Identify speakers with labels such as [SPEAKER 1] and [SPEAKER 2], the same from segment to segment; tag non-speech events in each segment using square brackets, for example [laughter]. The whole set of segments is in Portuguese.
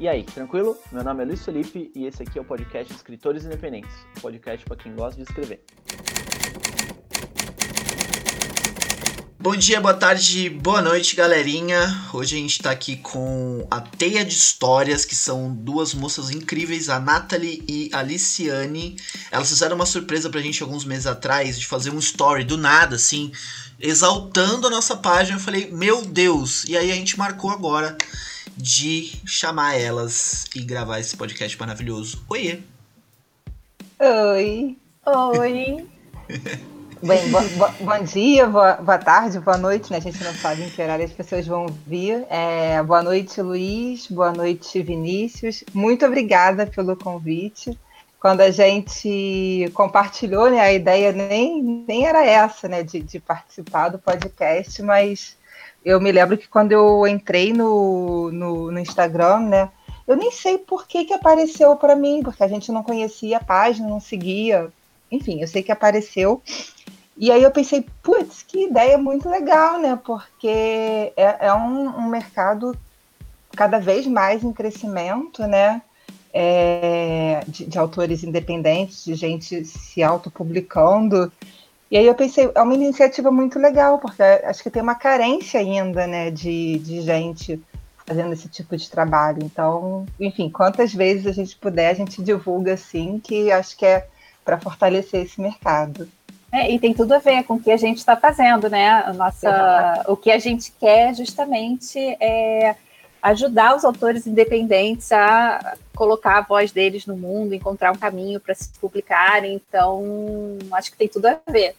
[SPEAKER 1] E aí, tranquilo? Meu nome é Luiz Felipe e esse aqui é o podcast Escritores Independentes, um podcast para quem gosta de escrever.
[SPEAKER 2] Bom dia, boa tarde, boa noite, galerinha. Hoje a gente tá aqui com a Teia de Histórias, que são duas moças incríveis, a Nathalie e a Liciane. Elas fizeram uma surpresa pra gente alguns meses atrás, de fazer um story do nada, assim, exaltando a nossa página. Eu falei, meu Deus! E aí a gente marcou agora de chamar elas e gravar esse podcast maravilhoso. Oiê!
[SPEAKER 3] Oi! Oi! [laughs] Bem, bo, bo, bom dia, boa, boa, tarde, boa noite, né? A gente não sabe em que horário as pessoas vão vir. É, boa noite, Luiz. Boa noite, Vinícius. Muito obrigada pelo convite. Quando a gente compartilhou, né, a ideia nem, nem era essa, né, de, de participar do podcast, mas eu me lembro que quando eu entrei no, no, no Instagram, né, eu nem sei por que, que apareceu para mim, porque a gente não conhecia a página, não seguia. Enfim, eu sei que apareceu. E aí eu pensei, putz, que ideia muito legal, né? Porque é, é um, um, mercado cada vez mais em crescimento, né? É, de, de, autores independentes, de gente se autopublicando. E aí eu pensei, é uma iniciativa muito legal, porque acho que tem uma carência ainda, né, de, de gente fazendo esse tipo de trabalho. Então, enfim, quantas vezes a gente puder, a gente divulga assim, que acho que é para fortalecer esse mercado.
[SPEAKER 4] É, e tem tudo a ver com o que a gente está fazendo, né? A nossa, o que a gente quer justamente é ajudar os autores independentes a colocar a voz deles no mundo, encontrar um caminho para se publicarem. Então, acho que tem tudo a ver.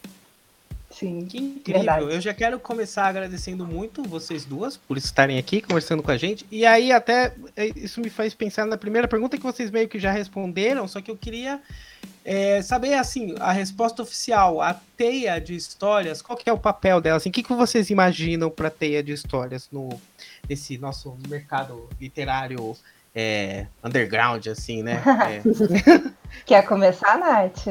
[SPEAKER 5] Sim. Que incrível. Verdade. Eu já quero começar agradecendo muito vocês duas por estarem aqui conversando com a gente. E aí, até é, isso me faz pensar na primeira pergunta que vocês meio que já responderam, só que eu queria é, saber, assim, a resposta oficial, a teia de histórias, qual que é o papel dela? Assim, o que, que vocês imaginam para teia de histórias no, nesse nosso mercado literário é, underground, assim, né?
[SPEAKER 3] É. [laughs] Quer começar, Nath?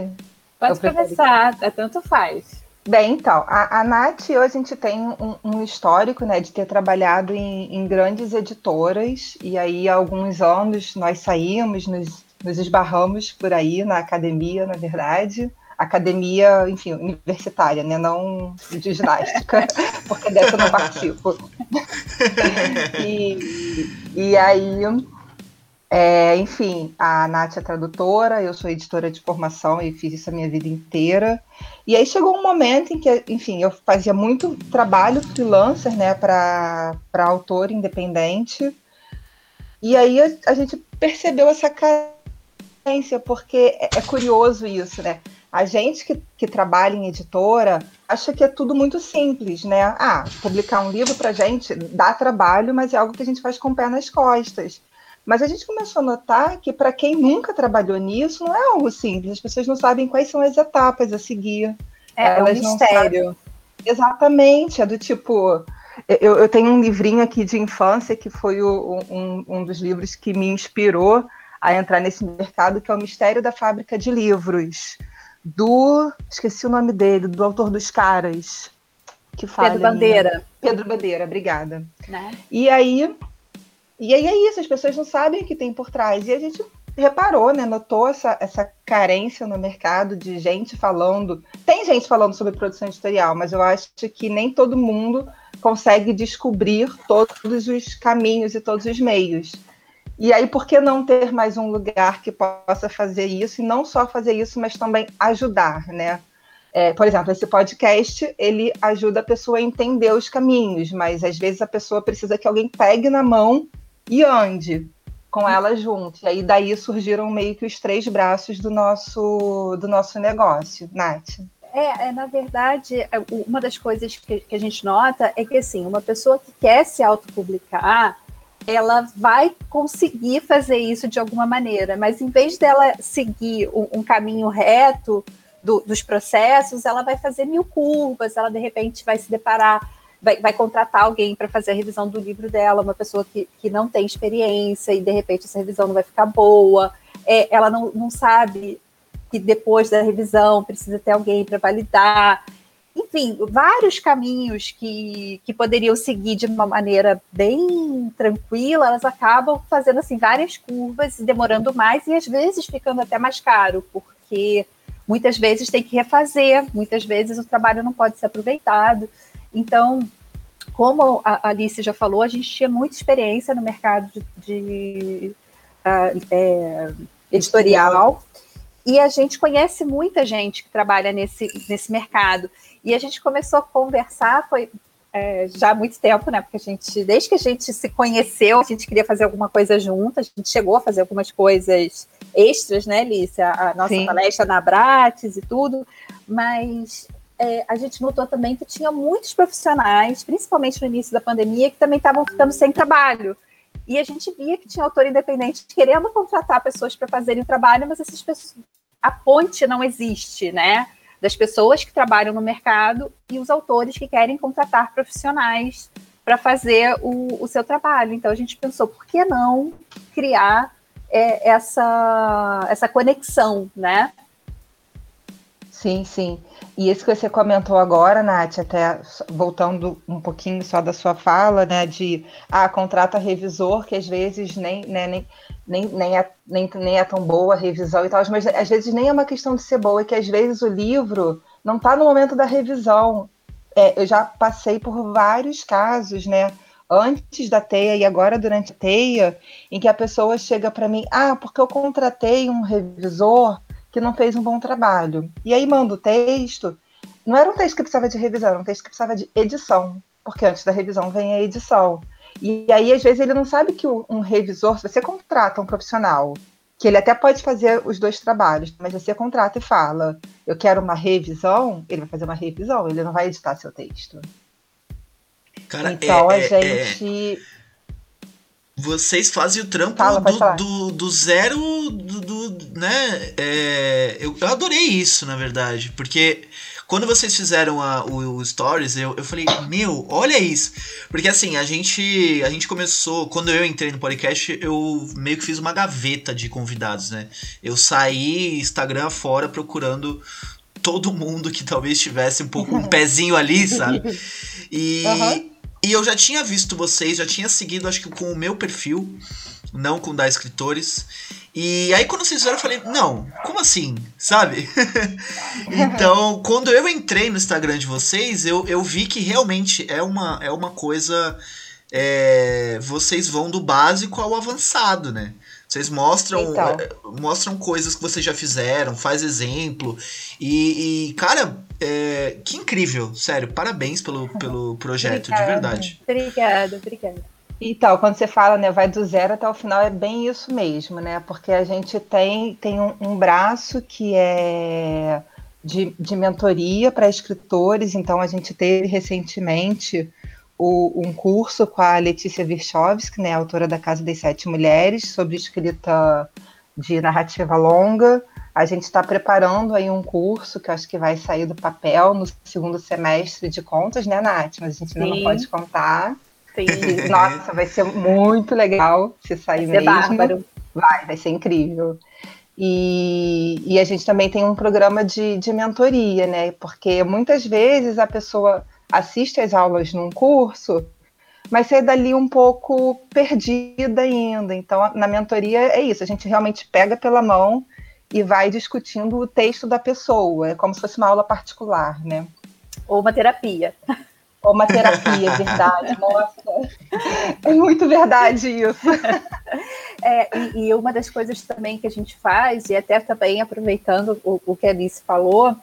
[SPEAKER 4] Pode começar, que... tanto faz.
[SPEAKER 3] Bem, então, a, a Nath, hoje a gente tem um, um histórico, né, de ter trabalhado em, em, grandes editoras, e aí há alguns anos nós saímos, nos, nos esbarramos por aí na academia, na verdade, academia, enfim, universitária, né, não de ginástica, [laughs] porque dessa eu não participo. [laughs] e, e aí é, enfim, a Nath é tradutora, eu sou editora de formação e fiz isso a minha vida inteira. E aí chegou um momento em que, enfim, eu fazia muito trabalho freelancer, né, para autor independente. E aí a, a, gente percebeu essa carência, porque é, é curioso isso, né? A gente que, que trabalha em editora acha que é tudo muito simples, né? Ah, publicar um livro para gente dá trabalho, mas é algo que a gente faz com o pé nas costas. Mas a gente começou a notar que, para quem nunca trabalhou nisso, não é algo simples. As pessoas não sabem quais são as etapas a seguir.
[SPEAKER 4] É, Elas é um mistério.
[SPEAKER 3] Exatamente. É do tipo. Eu, eu, tenho um livrinho aqui de infância que foi o, um, um dos livros que me inspirou a entrar nesse mercado, que é o Mistério da Fábrica de Livros, do. Esqueci o nome dele, do autor dos caras.
[SPEAKER 4] Que fala, Pedro Bandeira.
[SPEAKER 3] Pedro Bandeira, obrigada. Né? E aí e aí é isso, as pessoas não sabem o que tem por trás. E a gente reparou, né? Notou essa, essa carência no mercado de gente falando. Tem gente falando sobre produção editorial, mas eu acho que nem todo mundo consegue descobrir todos os caminhos e todos os meios. E aí, por que não ter mais um lugar que possa fazer isso? E não só fazer isso, mas também ajudar, né? É, por exemplo, esse podcast, ele ajuda a pessoa a entender os caminhos, mas às vezes a pessoa precisa que alguém pegue na mão e ande com ela junto. E aí daí surgiram meio que os três braços do nosso do nosso negócio, Nath.
[SPEAKER 4] É, é, na verdade, é, uma das coisas que, que, a gente nota é que, assim, uma pessoa que quer se autopublicar, ela vai conseguir fazer isso de alguma maneira, mas em vez dela seguir um, um caminho reto do, dos processos, ela vai fazer mil curvas, ela, de repente, vai se deparar vai, vai contratar alguém para fazer a revisão do livro dela, uma pessoa que, que não tem experiência e de repente essa revisão não vai ficar boa, é, ela não, não sabe que depois da revisão precisa ter alguém para validar. Enfim, vários caminhos que, que poderiam seguir de uma maneira bem tranquila, elas acabam fazendo assim várias curvas, demorando mais e às vezes ficando até mais caro, porque muitas vezes tem que refazer, muitas vezes o trabalho não pode ser aproveitado. Então, como a Alice já falou, a gente tinha muita experiência no mercado de, de uh, é, editorial. E a gente conhece muita gente que trabalha nesse, nesse mercado. E a gente começou a conversar, foi é, já há muito tempo, né? Porque a gente, desde que a gente se conheceu, a gente queria fazer alguma coisa junto, a gente chegou a fazer algumas coisas extras, né, Lícia? A nossa Sim. palestra na Bratis e tudo, mas é, a gente notou também que tinha muitos profissionais, principalmente no início da pandemia, que também estavam ficando sem trabalho. E a gente via que tinha autor independente querendo contratar pessoas para fazerem o trabalho, mas essas pessoas, a ponte não existe, né? Das pessoas que trabalham no mercado e os autores que querem contratar profissionais para fazer o, o, seu trabalho. Então a gente pensou, por que não criar é, essa, essa conexão, né?
[SPEAKER 3] Sim, sim. E isso que você comentou agora, Nath, até voltando um pouquinho só da sua fala, né, de ah, contrata revisor, que às vezes nem, né, nem, nem, nem, é, nem, nem é tão boa a revisão e tal, mas às vezes nem é uma questão de ser boa, é que às vezes o livro não está no momento da revisão. É, eu já passei por vários casos, né? Antes da teia e agora durante a teia, em que a pessoa chega para mim, ah, porque eu contratei um revisor que não fez um bom trabalho. E aí manda o texto. Não era um texto que precisava de revisão, era um texto que precisava de edição, porque antes da revisão vem a edição. E aí, às vezes, ele não sabe que um revisor, se você contrata um profissional, que ele até pode fazer os dois trabalhos, mas você contrata e fala, eu quero uma revisão, ele vai fazer uma revisão, ele não vai editar seu texto. Cara, então é, a é, gente. É
[SPEAKER 2] vocês fazem o trampo Fala, do, do, do, zero, do, do né? É, eu, eu adorei isso, na verdade, porque quando vocês fizeram a, o, o, Stories, eu, eu falei, meu, olha isso. Porque assim, a gente, a gente começou, quando eu entrei no podcast, eu meio que fiz uma gaveta de convidados, né? Eu saí Instagram fora procurando todo mundo que talvez tivesse um pouco um [laughs] pezinho ali, sabe? E, uhum. E eu já tinha visto vocês, já tinha seguido, acho que com o meu perfil, não com da escritores. E aí quando vocês fizeram, eu falei, não, como assim? Sabe? [laughs] então, quando eu entrei no Instagram de vocês, eu, eu vi que realmente é uma, é uma coisa. É, vocês vão do básico ao avançado, né? Vocês mostram, então. é, mostram coisas que vocês já fizeram, faz exemplo. E, e cara, é, que incrível, sério. Parabéns pelo, pelo projeto, obrigada. de verdade.
[SPEAKER 4] Obrigada, obrigada.
[SPEAKER 3] Então, quando você fala, né, vai do zero até o final, é bem isso mesmo, né? Porque a gente tem, tem um, um braço que é de, de mentoria para escritores, então a gente teve recentemente o, um curso com a Letícia Virchovski, né, autora da Casa das Sete Mulheres, sobre escrita de narrativa longa. A gente está preparando aí um curso que acho que vai sair do papel no segundo semestre de contas, né, Nath? Mas a gente ainda não pode contar. Sim. [laughs] Nossa, vai ser muito legal se sair vai mesmo. Bárbaro. Vai, vai ser incrível. E, e a gente também tem um programa de, de mentoria, né? Porque muitas vezes a pessoa assiste às aulas num curso, mas sai dali um pouco perdida ainda. Então, na mentoria é isso, a gente realmente pega pela mão e vai discutindo o texto da pessoa, é como se fosse uma aula particular, né?
[SPEAKER 4] Ou uma terapia.
[SPEAKER 3] Ou uma terapia, verdade. Nossa, [laughs] é muito verdade isso.
[SPEAKER 4] É, e, e, uma das coisas também que a gente faz, e até também aproveitando o, o que a Alice falou,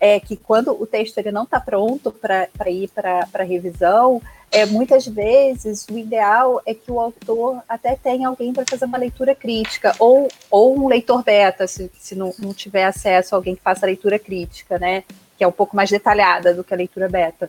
[SPEAKER 4] é que quando o texto ele não está pronto para ir para revisão, é, muitas vezes o ideal é que o autor até tenha alguém para fazer uma leitura crítica, ou, ou um leitor beta, se, se não, não tiver acesso a alguém que faça leitura crítica, né? Que é um pouco mais detalhada do que a leitura beta.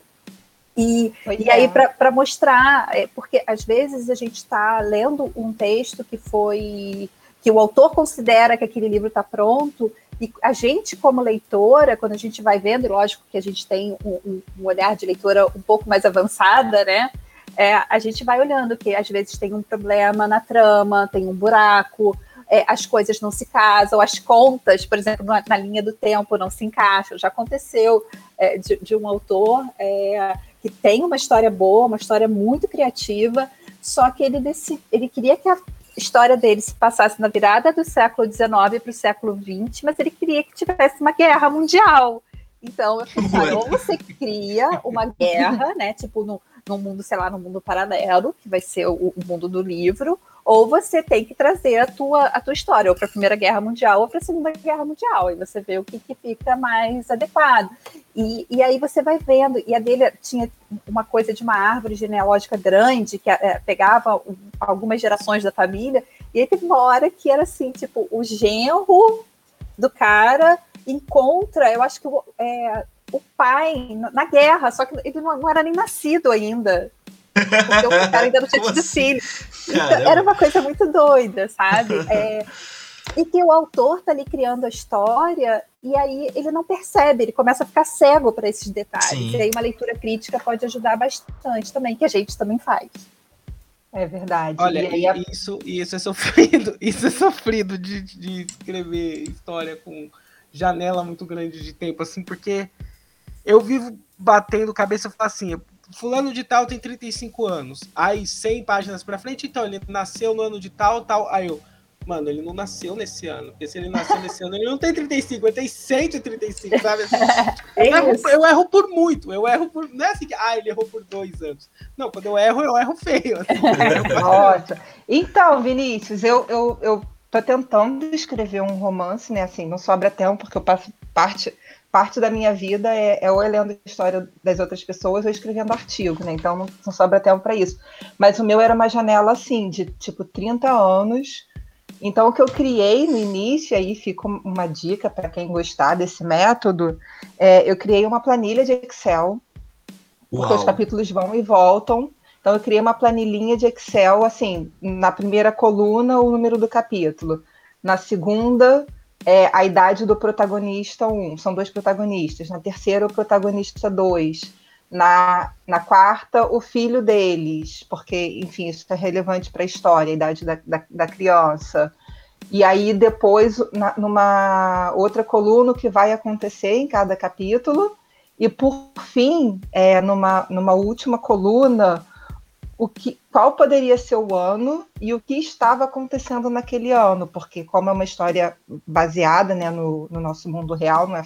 [SPEAKER 4] E, e é. aí, para mostrar, é, porque às vezes a gente está lendo um texto que foi. que o autor considera que aquele livro está pronto, e a gente, como leitora, quando a gente vai vendo, lógico que a gente tem um, um olhar de leitora um pouco mais avançada, né? É, a gente vai olhando que às vezes tem um problema na trama, tem um buraco, é, as coisas não se casam, as contas, por exemplo, na, na linha do tempo não se encaixam. Já aconteceu é, de, de, um autor é, que tem uma história boa, uma história muito criativa, só que ele, decidi, ele queria que a história dele se passasse na virada do século XIX para o século XX, mas ele queria que tivesse uma guerra mundial. Então, eu ou você cria uma guerra, né? Tipo, no, no mundo, sei lá, no mundo paralelo, que vai ser o, o mundo do livro, ou você tem que trazer a tua, a tua história, ou para a Primeira Guerra Mundial, ou para a Segunda Guerra Mundial, e você vê o que, que fica mais adequado. E, e aí você vai vendo, e a dele tinha uma coisa de uma árvore genealógica grande, que é, pegava algumas gerações da família, e aí teve uma hora que era assim, tipo, o genro do cara encontra, eu acho que é, o pai na guerra, só que ele não, não era nem nascido ainda. Porque o cara ainda não tinha [laughs] tido assim? filho. Então, era uma coisa muito doida, sabe? [laughs] É, e que o autor tá ali criando a história e aí ele não percebe, ele começa a ficar cego para esses detalhes. Sim. E aí uma leitura crítica pode ajudar bastante também, que a gente também faz.
[SPEAKER 3] É verdade.
[SPEAKER 5] Olha, e a... isso, isso é sofrido, [laughs] isso é sofrido de, de escrever história com janela muito grande de tempo, assim, porque eu vivo batendo cabeça e falo assim, fulano de tal tem 35 anos. Aí 100 páginas pra frente, então ele nasceu no ano de tal, tal. Aí eu, mano, ele não nasceu nesse ano. Porque se ele nasceu [laughs] nesse ano, ele não tem 35, ele tem 135, sabe? [laughs] É eu, erro, eu, erro, por muito, eu erro por. Não é assim que, ah, ele errou por dois anos. Não, quando eu erro, eu erro feio.
[SPEAKER 3] Assim, [laughs] Ótimo. Então, Vinícius, eu, eu, eu tô tentando escrever um romance, né? Assim, não sobra tempo, porque eu passo parte parte da minha vida é, é ou lendo a história das outras pessoas ou escrevendo artigo, né? Então não, não sobra tempo para isso. Mas o meu era uma janela assim, de tipo 30 anos. Então o que eu criei no início, aí fica uma dica para quem gostar desse método, é, eu criei uma planilha de Excel, Uau. porque os capítulos vão e voltam. Então eu criei uma planilhinha de Excel, assim, na primeira coluna o número do capítulo, na segunda é a idade do protagonista um, são dois protagonistas. Na terceira, o protagonista dois. Na, na quarta, o filho deles, porque, enfim, isso é relevante para a história, a idade da, da, da, criança. E aí, depois, na, numa outra coluna, o que vai acontecer em cada capítulo. E, por fim, é, numa, numa última coluna, o que, qual poderia ser o ano e o que estava acontecendo naquele ano, porque como é uma história baseada né, no, no nosso mundo real, não é,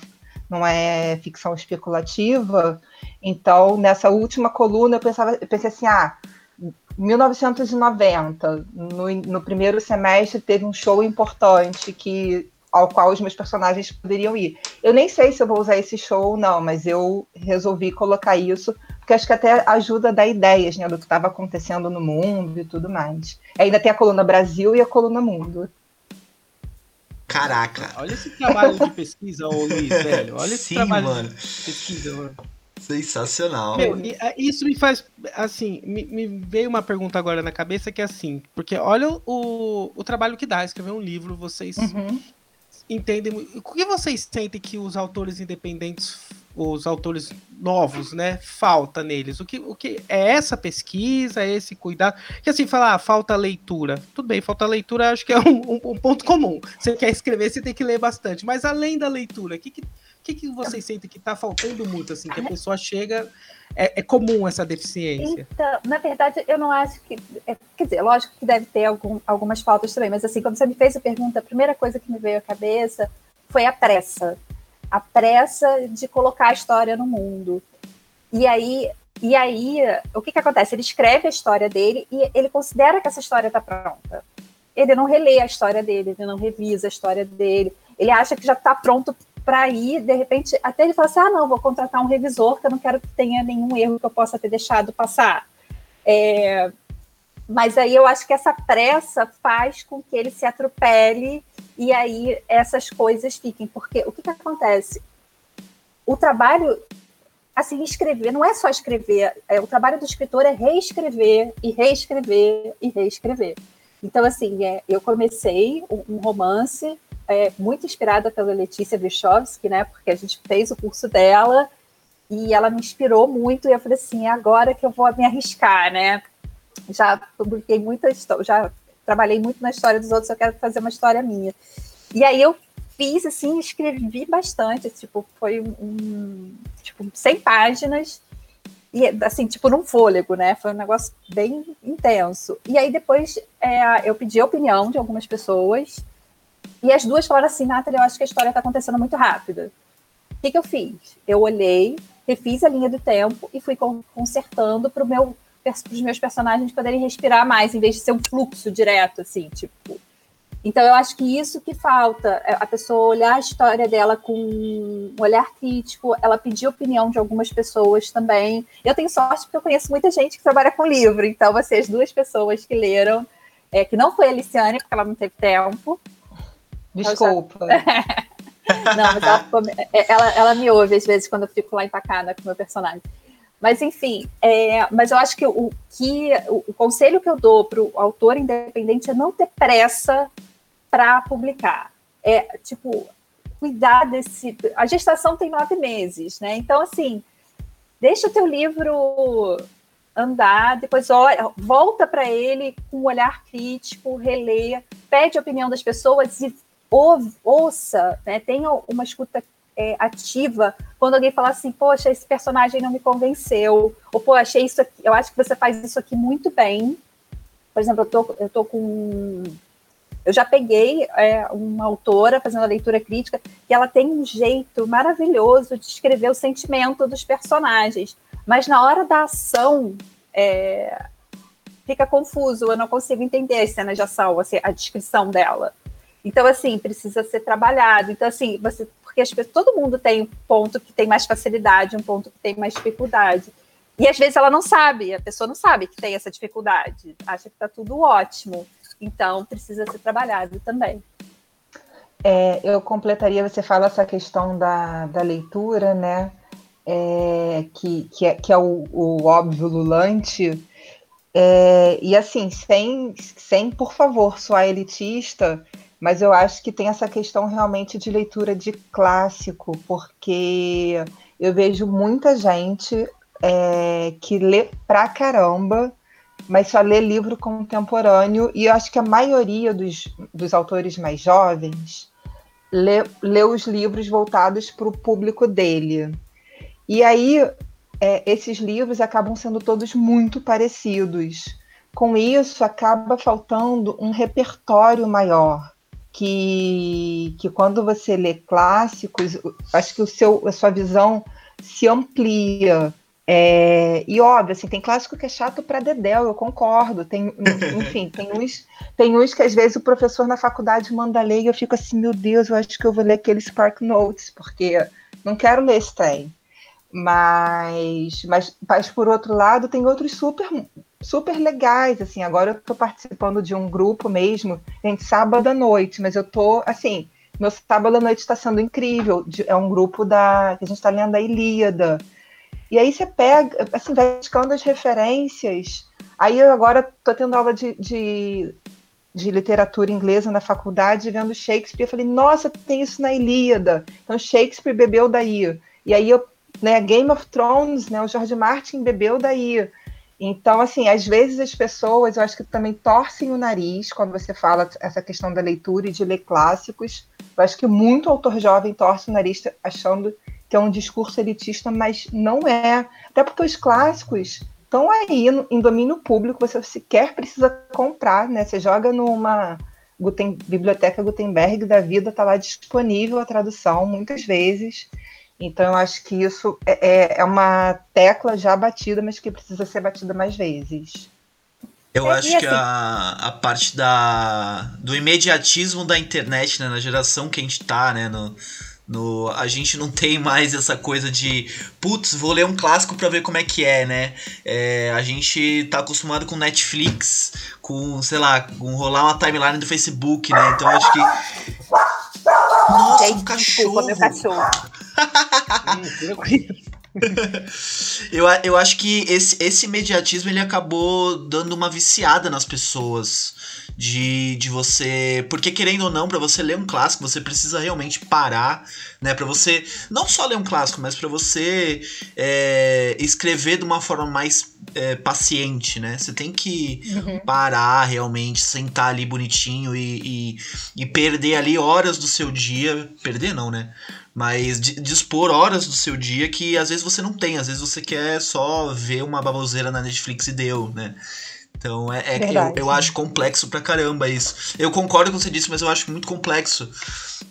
[SPEAKER 3] não é ficção especulativa, então nessa última coluna eu, pensava, eu pensei assim, ah, 1990, no, no primeiro semestre teve um show importante que ao qual os meus personagens poderiam ir. Eu nem sei se eu vou usar esse show ou não, mas eu resolvi colocar isso porque acho que até ajuda a dar ideias né, do que estava acontecendo no mundo e tudo mais. Ainda tem a coluna Brasil e a coluna Mundo.
[SPEAKER 2] Caraca.
[SPEAKER 5] Olha esse trabalho de pesquisa, ô Luiz, [laughs] velho. Olha esse
[SPEAKER 2] Sim,
[SPEAKER 5] trabalho
[SPEAKER 2] mano.
[SPEAKER 5] de pesquisa, mano.
[SPEAKER 2] Sensacional.
[SPEAKER 5] Meu, é, isso me faz, assim, me, me, veio uma pergunta agora na cabeça que é assim, porque olha o, o trabalho que dá escrever um livro, vocês uhum. entendem, o que vocês sentem que os autores independentes os autores novos, né? Falta neles. O que, o que é essa pesquisa, é esse cuidado? Que assim, falar, ah, falta leitura. Tudo bem, falta leitura, acho que é um, um, um, ponto comum. Você quer escrever, você tem que ler bastante. Mas além da leitura, o que, que, que, que vocês sentem que está faltando muito, assim, que a pessoa chega. É, é, comum essa deficiência?
[SPEAKER 4] Então, na verdade, eu não acho que. É, quer dizer, lógico que deve ter algum, algumas faltas também, mas assim, quando você me fez a pergunta, a primeira coisa que me veio à cabeça foi a pressa a pressa de colocar a história no mundo. E aí, e aí o que, que acontece? Ele escreve a história dele e ele considera que essa história está pronta. Ele não relê a história dele, ele não revisa a história dele, ele acha que já está pronto para ir, de repente, até ele fala assim: ah, não, vou contratar um revisor, que eu não quero que tenha nenhum erro que eu possa ter deixado passar. É, mas aí eu acho que essa pressa faz com que ele se atropele e aí essas coisas fiquem. Porque o que, que acontece? O trabalho, assim, escrever, não é só escrever, é, o trabalho do escritor é reescrever, e reescrever, e reescrever. Então, assim, é, eu comecei um, um romance é, muito inspirada pela Letícia Bichovsky, né? Porque a gente fez o curso dela e ela me inspirou muito. E eu falei assim: é agora que eu vou me arriscar, né? Já publiquei muitas, já trabalhei muito na história dos outros, eu quero fazer uma história minha. E aí eu fiz assim, escrevi bastante, tipo, foi um tipo 100 páginas e assim, tipo num fôlego, né? Foi um negócio bem intenso. E aí depois é, eu pedi a opinião de algumas pessoas e as duas falaram assim, Nathalie, eu acho que a história está acontecendo muito rápida. O que, que eu fiz? Eu olhei, refiz a linha do tempo e fui consertando para meu, os meus personagens poderem respirar mais, em vez de ser um fluxo direto, assim, tipo então, eu acho que isso que falta, é a pessoa olhar a história dela com um olhar crítico, ela pedir opinião de algumas pessoas também. Eu tenho sorte porque eu conheço muita gente que trabalha com livro, então vocês duas pessoas que leram, é, que não foi a Liciane, porque ela não teve tempo.
[SPEAKER 3] Desculpa. [laughs]
[SPEAKER 4] não, mas ela, é, ela, ela, me ouve às vezes quando eu fico lá empacada com o meu personagem. Mas, enfim, é, mas eu acho que o, que o, o conselho que eu dou para o autor independente é não ter pressa para publicar. É, tipo, cuidar desse. A gestação tem nove meses, né? Então, assim, deixa o teu livro andar, depois olha, volta para ele com um olhar crítico, releia, pede a opinião das pessoas e ou, ouça, né? tenha uma escuta é, ativa quando alguém falar assim, poxa, esse personagem não me convenceu, ou pô, achei isso aqui, eu acho que você faz isso aqui muito bem. Por exemplo, eu tô, eu tô com eu já peguei é, uma autora fazendo a leitura crítica e ela tem um jeito maravilhoso de escrever o sentimento dos personagens, mas na hora da ação é, fica confuso, eu não consigo entender as cenas de ação, assim, a descrição dela. Então, assim, precisa ser trabalhado. Então, assim, você, porque as pessoas, todo mundo tem um ponto que tem mais facilidade, um ponto que tem mais dificuldade. E às vezes ela não sabe, a pessoa não sabe que tem essa dificuldade, acha que está tudo ótimo. Então, precisa ser trabalhado também.
[SPEAKER 3] É, eu completaria, você fala essa questão da, da leitura, né? É, que, que, é, que é o, o óbvio lulante. É, e assim, sem, sem, por favor, soar elitista, mas eu acho que tem essa questão realmente de leitura de clássico, porque eu vejo muita gente é, que lê pra caramba mas só lê livro contemporâneo, e eu acho que a maioria dos, dos autores mais jovens lê, lê os livros voltados para o público dele. E aí, é, esses livros acabam sendo todos muito parecidos. Com isso, acaba faltando um repertório maior. Que, que quando você lê clássicos, acho que o seu, a sua visão se amplia é, e óbvio, assim, tem clássico que é chato para dedéu, eu concordo. Tem, [laughs] enfim, tem uns, tem uns que às vezes o professor na faculdade manda ler e eu fico assim, meu Deus, eu acho que eu vou ler aquele Spark Notes, porque não quero ler esse trem. Mas, mas, mas por outro lado, tem outros super super legais, assim, agora eu estou participando de um grupo mesmo, gente, sábado à noite, mas eu tô, assim, meu sábado à noite está sendo incrível, é um grupo da, que a gente está lendo a Ilíada, e aí você pega, assim, vai buscando as referências. Aí eu agora estou tendo aula de, de, de, literatura inglesa na faculdade, vendo Shakespeare. Eu falei, nossa, tem isso na Ilíada. Então Shakespeare bebeu daí. E aí eu, né, Game of Thrones, né, o George Martin bebeu daí. Então, assim, às vezes as pessoas, eu acho que também torcem o nariz quando você fala essa questão da leitura e de ler clássicos. Eu acho que muito autor jovem torce o nariz achando que é um discurso elitista, mas não é. Até porque os clássicos estão aí em domínio público, você sequer precisa comprar, né? Você joga numa Guten, biblioteca Gutenberg da vida, está lá disponível a tradução muitas vezes. Então, eu acho que isso é, é, é uma tecla já batida, mas que precisa ser batida mais vezes.
[SPEAKER 2] Eu é, acho assim, que a, a parte da, do imediatismo da internet, né, na geração que a gente tá, né, no, no, a gente não tem mais essa coisa de, putz, vou ler um clássico para ver como é que é, né? É, a gente tá acostumado com Netflix, com, sei lá, com rolar uma timeline do Facebook, né? Então acho que. Nossa, um cachorro! Desculpa, meu cachorro. [laughs] eu, eu acho que esse, esse mediatismo ele acabou dando uma viciada nas pessoas. De, de você. Porque, querendo ou não, para você ler um clássico, você precisa realmente parar, né? Para você não só ler um clássico, mas para você é, escrever de uma forma mais é, paciente, né? Você tem que uhum. parar realmente, sentar ali bonitinho e, e, e, perder ali horas do seu dia. Perder não, né? Mas dispor horas do seu dia que às vezes você não tem, às vezes você quer só ver uma baboseira na Netflix e deu, né? Então é, é eu, eu acho complexo pra caramba isso. Eu concordo com o que você disse, mas eu acho muito complexo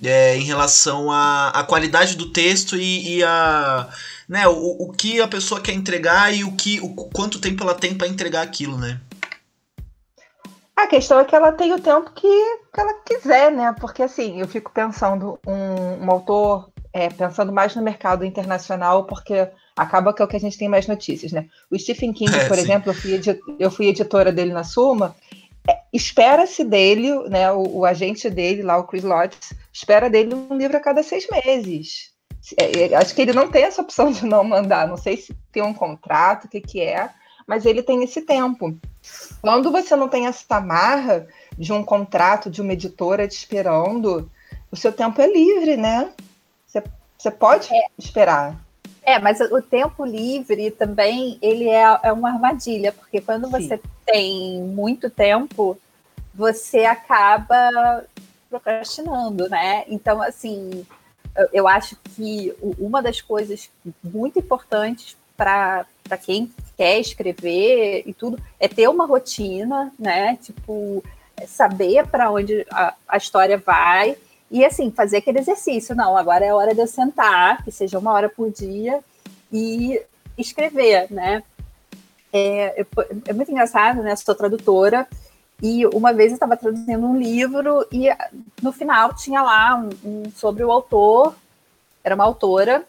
[SPEAKER 2] é, em relação à, qualidade do texto e, e a. Né, o, o que a pessoa quer entregar e o que o quanto tempo ela tem para entregar aquilo, né?
[SPEAKER 3] A questão é que ela tem o tempo que, que ela quiser, né? Porque assim, eu fico pensando um, um autor, é, pensando mais no mercado internacional, porque acaba que é o que a gente tem mais notícias, né? O Stephen King, é, por sim. exemplo, eu fui, eu fui, editora dele na Suma, é, espera-se dele, né, o, o, agente dele lá, o Chris Lotz, espera dele um livro a cada seis meses. É, é, acho que ele não tem essa opção [laughs] de não mandar, não sei se tem um contrato, o que, que é, mas ele tem esse tempo. Quando você não tem essa marra de um contrato, de uma editora te esperando, o seu tempo é livre, né? Você, você pode é. esperar.
[SPEAKER 4] É, mas o tempo livre também ele é, é uma armadilha, porque quando Sim. você tem muito tempo, você acaba procrastinando, né? Então, assim, eu acho que uma das coisas muito importantes para quem quer escrever e tudo é ter uma rotina, né? Tipo, saber para onde a, a história vai e assim, fazer aquele exercício. Não, agora é hora de eu sentar, que seja uma hora por dia, e escrever, né? É, é muito engraçado, né? Sou tradutora, e uma vez eu estava traduzindo um livro e no final tinha lá um, um, sobre o autor, era uma autora,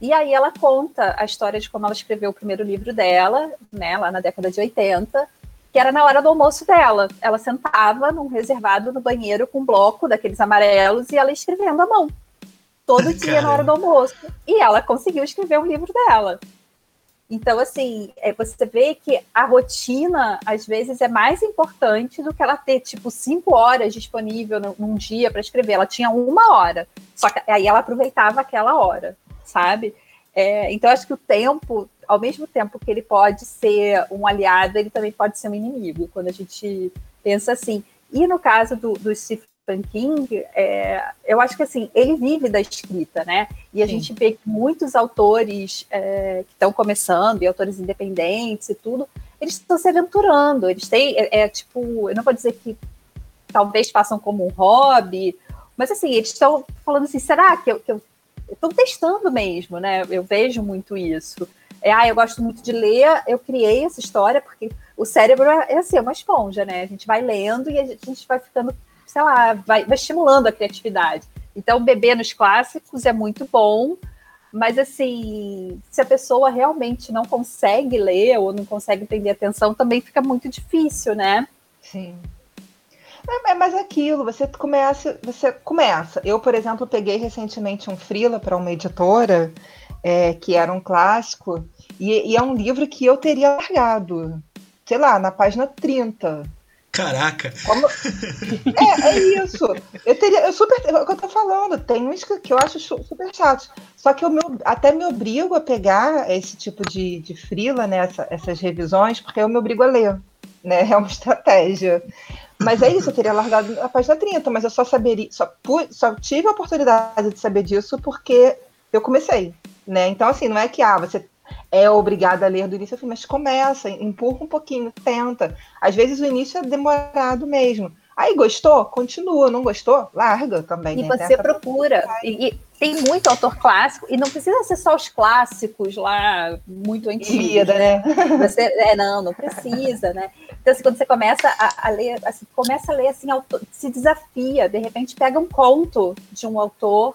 [SPEAKER 4] e aí ela conta a história de como ela escreveu o primeiro livro dela, né, lá na década de 80, que era na hora do almoço dela. Ela sentava num reservado no banheiro com um bloco daqueles amarelos e ela escrevendo à mão. Todo dia Caramba. na hora do almoço. E ela conseguiu escrever um livro dela. Então, assim, é, você vê que a rotina, às vezes, é mais importante do que ela ter, tipo, cinco horas disponível num dia para escrever. Ela tinha uma hora. Só que aí ela aproveitava aquela hora, sabe? É, então, acho que o tempo ao mesmo tempo que ele pode ser um aliado, ele também pode ser um inimigo, quando a gente pensa assim. E no caso do, do Stephen King, é, eu acho que assim, ele vive da escrita, né? E a Sim. gente vê que muitos autores é, que estão começando, e autores independentes e tudo, eles estão se aventurando, eles têm, é, é, tipo, eu não vou dizer que talvez façam como um hobby, mas assim, eles estão falando assim, será que eu, que eu estão testando mesmo, né? Eu vejo muito isso. É, ah, eu gosto muito de ler, eu criei essa história, porque o cérebro é, é assim, é uma esponja, né? A gente vai lendo e a gente vai ficando, sei lá, vai, vai estimulando a criatividade. Então, beber nos clássicos é muito bom, mas assim, se a pessoa realmente não consegue ler ou não consegue prender atenção, também fica muito difícil, né?
[SPEAKER 3] Sim. É, é mas aquilo, você começa, você começa. Eu, por exemplo, peguei recentemente um freela para uma editora é, que era um clássico, e, e, é um livro que eu teria largado, sei lá, na página 30.
[SPEAKER 2] Caraca!
[SPEAKER 3] Como... [laughs] É, é isso. Eu teria. Eu super. É o que eu tô falando, tem uns que, que eu acho super chatos. Só que eu me, até me obrigo a pegar esse tipo de, de frila, né, essa, essas revisões, porque eu me obrigo a ler. Né? É uma [laughs] estratégia. Mas é isso, eu teria largado a página 30, mas eu só saberia, só, só tive a oportunidade de saber disso porque eu comecei né? Então, assim, não é que ah, você é obrigada a ler do início ao fim, mas começa, empurra um pouquinho, tenta. Às vezes o início é demorado mesmo. Aí gostou? Continua. Não gostou? Larga também.
[SPEAKER 4] E né? você procura. E, e, tem muito autor clássico, e não precisa ser só os clássicos lá, muito antigos. Vida, né? Você, é, não, não precisa, né? [laughs] Então, assim, quando você começa a, a ler, assim, começa a ler assim, autor, se desafia, de repente pega um conto de um autor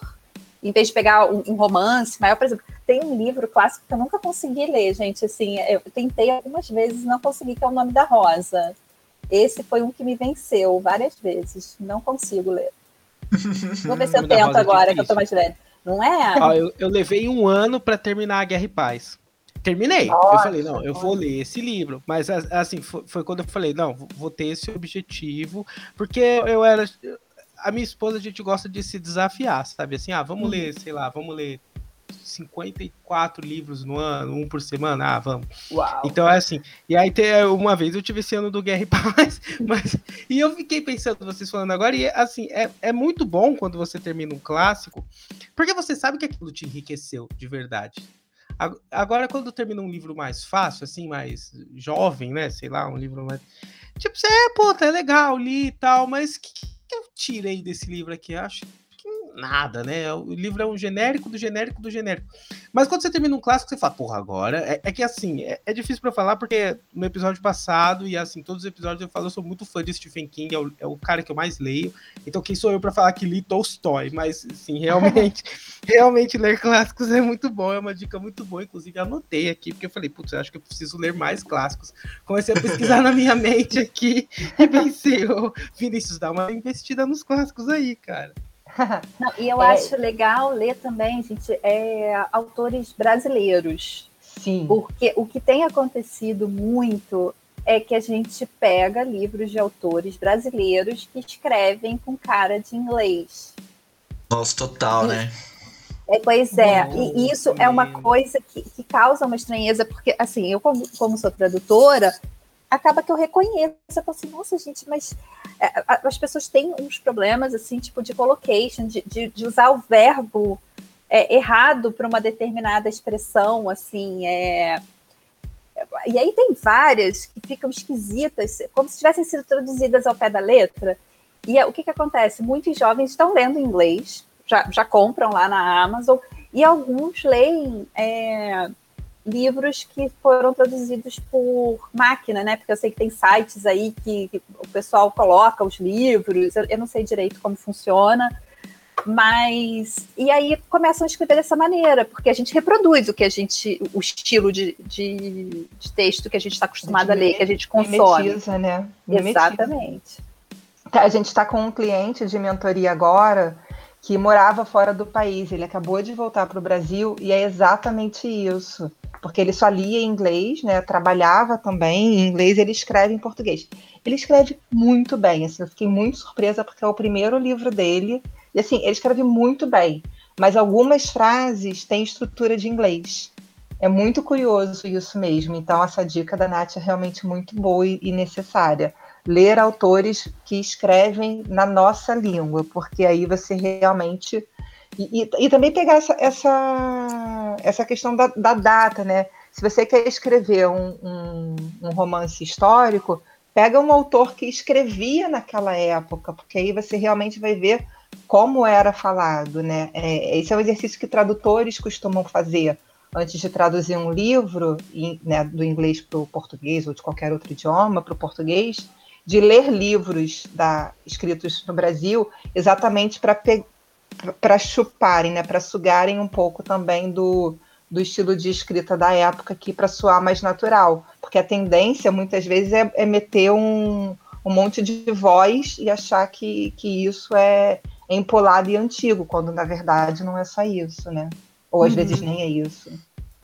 [SPEAKER 4] em vez de pegar um, um, romance maior, por exemplo, tem um livro clássico que eu nunca consegui ler, gente, assim, eu tentei algumas vezes, não consegui, que é o nome da Rosa. Esse foi um que me venceu várias vezes, não consigo ler. Vou ver se eu [laughs] tento é agora, é que eu tô mais velho. Não é?
[SPEAKER 5] Ó, eu, eu, levei um ano para terminar a Guerra e Paz. Terminei. Nossa, eu falei, não, eu vou ler esse livro. Mas assim, foi, foi, quando eu falei, não, vou ter esse objetivo, porque eu era. A minha esposa, a gente gosta de se desafiar, sabe? Assim, ah, vamos ler, sei lá, vamos ler 54 livros no ano, um por semana, ah, vamos. Uau. Então é assim. E aí uma vez eu tive esse ano do Guerra e Paz, [laughs] mas e eu fiquei pensando vocês falando agora e assim, é, é muito bom quando você termina um clássico, porque você sabe que aquilo te enriqueceu de verdade. Agora quando termina um livro mais fácil, assim, mais jovem, né, sei lá, um livro mais tipo, você é, puta, é legal, li e tal, mas o que, que eu tirei desse livro aqui? Eu acho nada, né? O livro é um genérico do genérico do genérico. Mas quando você termina um clássico, você fala, porra, agora. É, é que assim, é, é difícil para falar, porque no episódio passado, e assim, todos os episódios eu falo, eu sou muito fã de Stephen King, é o, é o cara que eu mais leio. Então, quem sou eu para falar que li Tolstói? Mas, assim, realmente, [laughs] realmente ler clássicos é muito bom, é uma dica muito boa. Inclusive, anotei aqui, porque eu falei, putz, eu acho que eu preciso ler mais clássicos. Comecei a pesquisar na minha mente aqui [laughs] e pensei, oh, Vinícius, dá uma investida nos clássicos aí, cara. [laughs]
[SPEAKER 4] Não, e eu é... acho legal ler também, gente, é, autores brasileiros.
[SPEAKER 3] Sim.
[SPEAKER 4] Porque o que tem acontecido muito é que a gente pega livros de autores brasileiros que escrevem com cara de inglês.
[SPEAKER 2] Nossa, total, e, né?
[SPEAKER 4] É, pois é, e isso é uma coisa que, que causa uma estranheza, porque, assim, eu, como, como sou tradutora, acaba que eu reconheço. Eu falo assim, nossa, gente, mas é, as pessoas têm uns problemas, assim, tipo, de collocation, de, de, de usar o verbo é, errado para uma determinada expressão, assim, é... E aí tem várias que ficam esquisitas, como se tivessem sido traduzidas ao pé da letra. E é, o que, que acontece? Muitos jovens estão lendo inglês, já, já compram lá na Amazon, e alguns leem é, livros que foram traduzidos por máquina, né? Porque eu sei que tem sites aí que, que o pessoal coloca os livros, eu, eu, não sei direito como funciona, mas e aí começam a escrever dessa maneira, porque a gente reproduz o que a gente, o estilo de, de, de texto que a gente está acostumado a ler, que a gente consome.
[SPEAKER 3] Mimetiza, né?
[SPEAKER 4] Mimetiza. Exatamente.
[SPEAKER 3] A gente está com um cliente de mentoria agora que morava fora do país. Ele acabou de voltar para o Brasil e é exatamente isso porque ele só lia em inglês, né? Trabalhava também em inglês, ele escreve em português. Ele escreve muito bem, assim, eu fiquei muito surpresa porque é o primeiro livro dele. E assim, ele escreve muito bem, mas algumas frases têm estrutura de inglês. É muito curioso isso mesmo. Então, essa dica da Nath é realmente muito boa e necessária. Ler autores que escrevem na nossa língua, porque aí você realmente e, e, e, também pegar essa, essa, essa questão da, da, data, né? Se você quer escrever um, um, um, romance histórico, pega um autor que escrevia naquela época, porque aí você realmente vai ver como era falado, né? É, esse é um exercício que tradutores costumam fazer antes de traduzir um livro né, do inglês para o português ou de qualquer outro idioma para o português, de ler livros da, escritos no Brasil, exatamente para pe para chuparem, né, para sugarem um pouco também do, do estilo de escrita da época aqui para soar mais natural, porque a tendência muitas vezes é, é, meter um, um monte de voz e achar que, que isso é, é empolado e antigo, quando na verdade não é só isso, né? Ou às uhum. vezes nem é isso.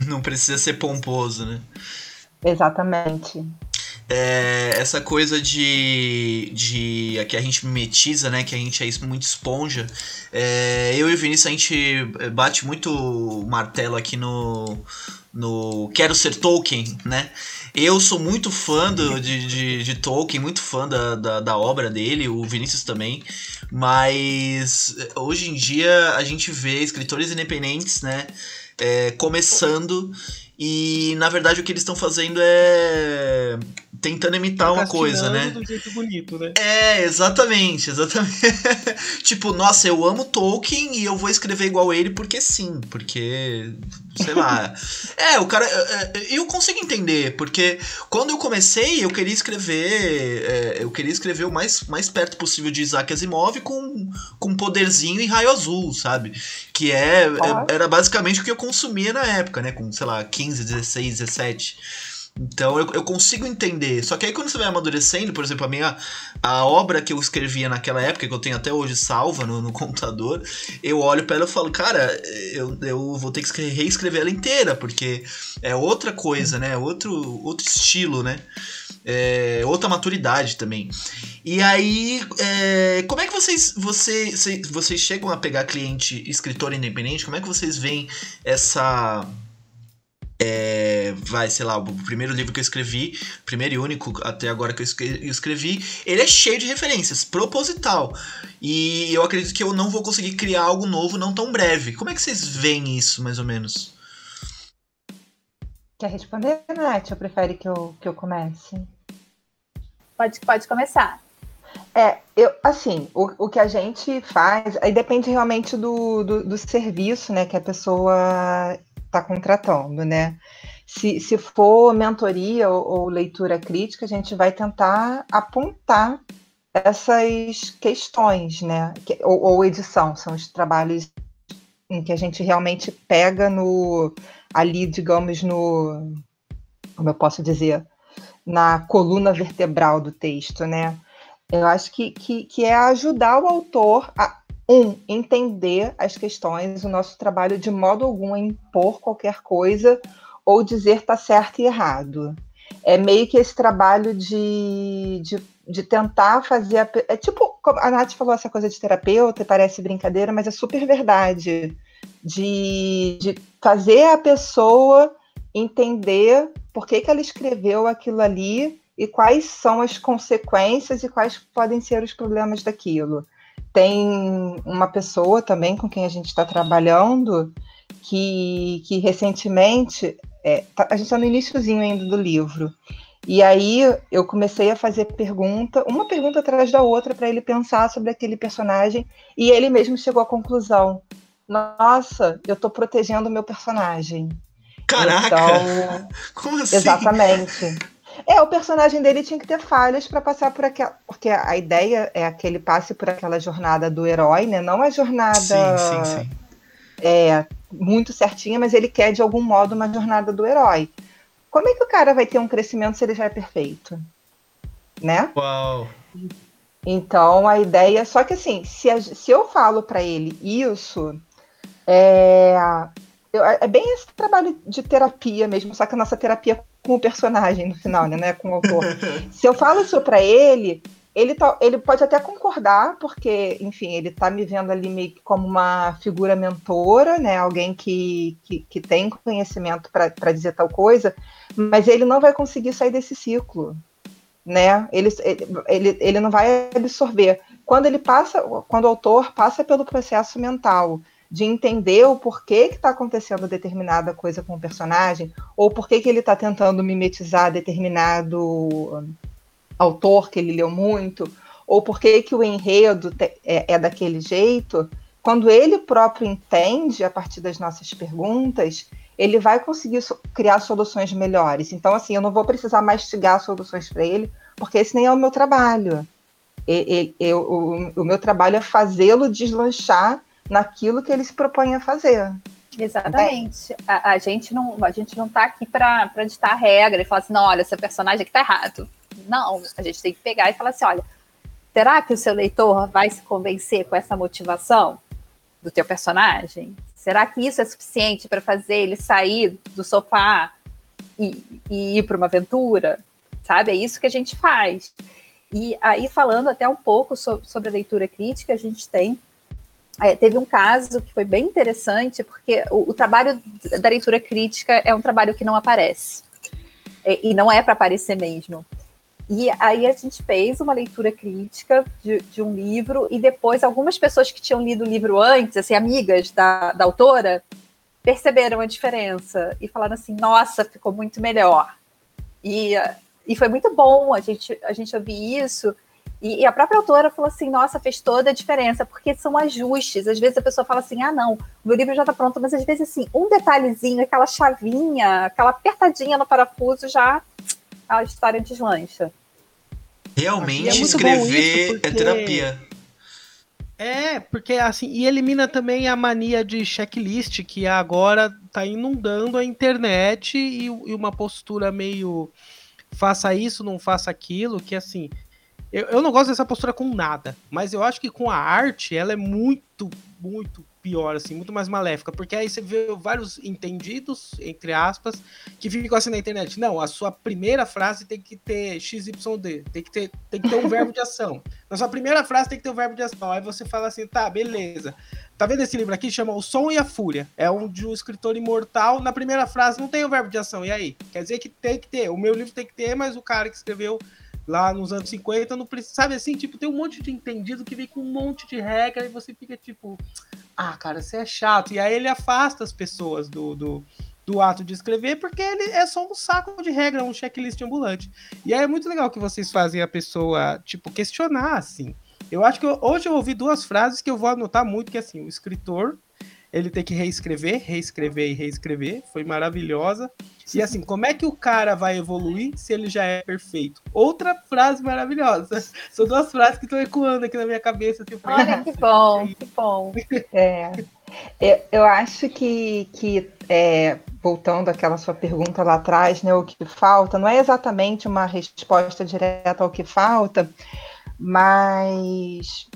[SPEAKER 2] Não precisa ser pomposo, né?
[SPEAKER 3] Exatamente
[SPEAKER 2] é, essa coisa de, de que a gente mimetiza, né? Que a gente é muito esponja. É, eu e o Vinícius a gente bate muito martelo aqui no no Quero Ser Tolkien, né? Eu sou muito fã do, de, de, de, Tolkien, muito fã da, da, da, obra dele, o Vinícius também, mas hoje em dia a gente vê escritores independentes, né? É, começando e na verdade o que eles estão fazendo é tentando imitar uma coisa, né?
[SPEAKER 5] Do jeito bonito, né?
[SPEAKER 2] É, exatamente, exatamente. [laughs] tipo, nossa, eu amo Tolkien e eu vou escrever igual ele porque sim, porque sei lá. é, o cara é, é, eu consigo entender, porque quando eu comecei, eu queria escrever, é, eu queria escrever o mais, mais perto possível de Isaac Asimov com com poderzinho e raio azul, sabe? Que é, era basicamente o que eu consumia na época, né, com sei lá, 15, 16, 17. Então eu, eu consigo entender. Só que aí quando você vai amadurecendo, por exemplo, a minha a obra que eu escrevia naquela época, que eu tenho até hoje salva no, no [laughs] computador, eu olho para ela e falo, cara, eu, eu vou ter que reescrever ela inteira, porque é outra coisa, né? Outro, outro estilo, né? É, outra maturidade também. E aí, é, como é que vocês, vocês, vocês chegam a pegar cliente escritor independente? Como é que vocês veem essa é, vai, sei lá, o primeiro livro que eu escrevi, primeiro e único até agora que eu escrevi, ele é cheio de referências, proposital. E eu acredito que eu não vou conseguir criar algo novo não tão breve. Como é que vocês veem isso, mais ou menos?
[SPEAKER 3] Quer responder, Nath? Ou prefere que eu, que eu comece?
[SPEAKER 4] Pode, pode começar.
[SPEAKER 3] É, eu, assim, o, o que a gente faz, aí depende realmente do, do, do serviço, né, que a pessoa está contratando, né? Se, se for mentoria ou, ou, leitura crítica, a gente vai tentar apontar essas questões, né? Ou, ou, edição, são os trabalhos em que a gente realmente pega no ali, digamos, no como eu posso dizer, na coluna vertebral do texto, né? Eu acho que, que, que é ajudar o autor a um, entender as questões, o nosso trabalho de modo algum é impor qualquer coisa ou dizer tá certo e errado. É meio que esse trabalho de, de, de tentar fazer. A, é tipo, a Nath falou essa coisa de terapeuta, parece brincadeira, mas é super verdade. De, de fazer a pessoa entender por que, que ela escreveu aquilo ali e quais são as consequências e quais podem ser os problemas daquilo. Tem uma pessoa também com quem a gente está trabalhando que, que recentemente, é, tá, a gente está no iníciozinho ainda do livro, e aí eu comecei a fazer pergunta, uma pergunta atrás da outra, para ele pensar sobre aquele personagem, e ele mesmo chegou à conclusão: nossa, eu estou protegendo o meu personagem.
[SPEAKER 2] Caraca! Então, [laughs] Como assim?
[SPEAKER 3] Exatamente. É, o personagem dele tinha que ter falhas para passar por aquela. Porque a ideia é que ele passe por aquela jornada do herói, né? Não a jornada. Sim, sim, sim. É, muito certinha, mas ele quer de algum modo uma jornada do herói. Como é que o cara vai ter um crescimento se ele já é perfeito? Né?
[SPEAKER 2] Uau!
[SPEAKER 3] Então a ideia. Só que assim, se, a, se eu falo para ele isso, é, eu, é bem esse trabalho de terapia mesmo, só que a nossa terapia com o personagem no final, né, né com o autor. [laughs] Se eu falo isso para ele, ele, tá, ele pode até concordar, porque, enfim, ele tá me vendo ali meio que como uma figura mentora, né, alguém que, que, que tem conhecimento para dizer tal coisa, mas ele não vai conseguir sair desse ciclo, né? Ele, ele, ele não vai absorver. Quando ele passa, quando o autor passa pelo processo mental de entender o porquê que está acontecendo determinada coisa com o personagem, ou porquê que ele está tentando mimetizar determinado autor que ele leu muito, ou porquê que o enredo é, é daquele jeito, quando ele próprio entende a partir das nossas perguntas, ele vai conseguir so criar soluções melhores. Então, assim, eu não vou precisar mastigar soluções para ele, porque esse nem é o meu trabalho. E, e, eu, o, o meu trabalho é fazê-lo deslanchar naquilo que ele se propõe a fazer.
[SPEAKER 4] Exatamente. A, a, gente não a gente não tá aqui para ditar a regra e falar assim, não, olha, esse personagem aqui tá errado. Não, a gente tem que pegar e falar assim, olha, será que o seu leitor vai se convencer com essa motivação do teu personagem? Será que isso é suficiente para fazer ele sair do sofá e, e ir para uma aventura? Sabe? É isso que a gente faz. E aí, falando até um pouco so, sobre a leitura crítica, a gente tem é, teve um caso que foi bem interessante, porque o, o, trabalho da leitura crítica é um trabalho que não aparece. E, e não é para aparecer mesmo. E aí a gente fez uma leitura crítica de, de, um livro, e depois algumas pessoas que tinham lido o livro antes, assim, amigas da, da autora, perceberam a diferença e falaram assim: nossa, ficou muito melhor. E, e foi muito bom a gente, a gente ouvir isso. E, e, a própria autora falou assim: nossa, fez toda a diferença, porque são ajustes. Às vezes a pessoa fala assim: ah, não, meu livro já está pronto, mas às vezes, assim, um detalhezinho, aquela chavinha, aquela apertadinha no parafuso, já a história deslancha.
[SPEAKER 2] Realmente, é escrever é porque... é terapia.
[SPEAKER 5] É, porque assim, e elimina também a mania de checklist que agora tá inundando a internet e, e uma postura meio faça isso, não faça aquilo, que assim, eu, eu não gosto dessa postura com nada, mas eu acho que com a arte ela é muito, muito pior, assim, muito mais maléfica, porque aí você vê vários entendidos, entre aspas, que ficam assim na internet. Não, a sua primeira frase tem que ter XYD, tem que ter, tem que ter um [laughs] verbo de ação. Na sua primeira frase tem que ter um verbo de ação. Aí você fala assim, tá, beleza. Tá vendo esse livro aqui? Chama O Som e a Fúria. É um de um escritor imortal. Na primeira frase não tem o verbo de ação. E aí? Quer dizer que tem que ter. O meu livro tem que ter, mas o cara que escreveu lá nos anos 50 não precisa. Sabe assim? Tipo, tem um monte de entendido que vem com um monte de regra e você fica tipo ah, cara, você é chato. E aí ele afasta as pessoas do, do, do ato de escrever, porque ele é só um saco de regra, um checklist ambulante. E aí é muito legal que vocês fazem a pessoa, tipo, questionar, assim. Eu acho que eu, hoje eu ouvi duas frases que eu vou anotar muito, que é assim, o escritor ele tem que reescrever, reescrever e reescrever. Foi maravilhosa. E assim, como é que o cara vai evoluir se ele já é perfeito? Outra frase maravilhosa. [laughs] São duas frases que estão ecoando aqui na minha cabeça.
[SPEAKER 4] Tipo, Olha que bom, que bom. [laughs]
[SPEAKER 3] É. Eu, eu acho que, que é, voltando àquela sua pergunta lá atrás, né, o que falta, não é exatamente uma resposta direta ao que falta, mas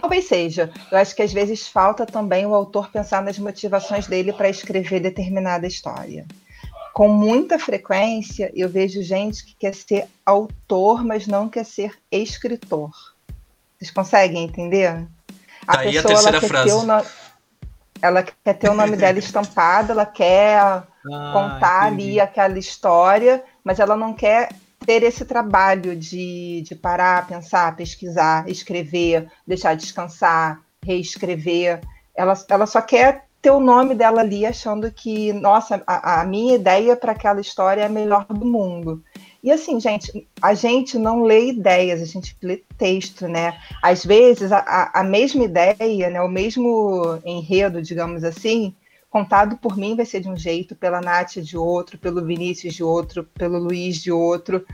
[SPEAKER 3] Talvez seja. Eu acho que às vezes falta também o autor pensar nas motivações dele para escrever determinada história. Com muita frequência, eu vejo gente que quer ser autor, mas não quer ser escritor. Vocês conseguem entender?
[SPEAKER 2] A tá pessoa a terceira ela quer, frase.
[SPEAKER 3] No... ela quer ter o nome dela estampado, ela quer [laughs] ah, contar entendi. ali aquela história, mas ela não quer ter esse trabalho de, de parar, pensar, pesquisar, escrever, deixar descansar, reescrever. Ela, ela só quer ter o nome dela ali, achando que, nossa, a, a minha ideia para aquela história é a melhor do mundo. E assim, gente, a gente não lê ideias, a gente lê texto, né? Às vezes, a, a mesma ideia, né, o mesmo enredo, digamos assim, contado por mim vai ser de um jeito, pela Nath de outro, pelo Vinícius de outro, pelo Luiz de outro.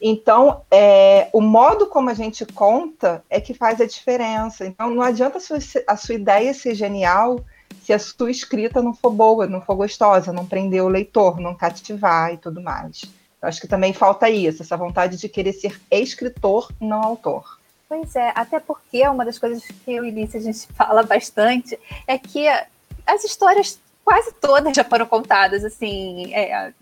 [SPEAKER 3] Então, é, o modo como a gente conta é que faz a diferença. Então, não adianta a sua, a sua ideia ser genial se a sua escrita não for boa, não for gostosa, não prender o leitor, não cativar e tudo mais. Eu acho que também falta isso, essa vontade de querer ser escritor, não autor.
[SPEAKER 4] Pois é, até porque uma das coisas que o início a gente [laughs] fala bastante é que as histórias quase todas já foram contadas, assim, é,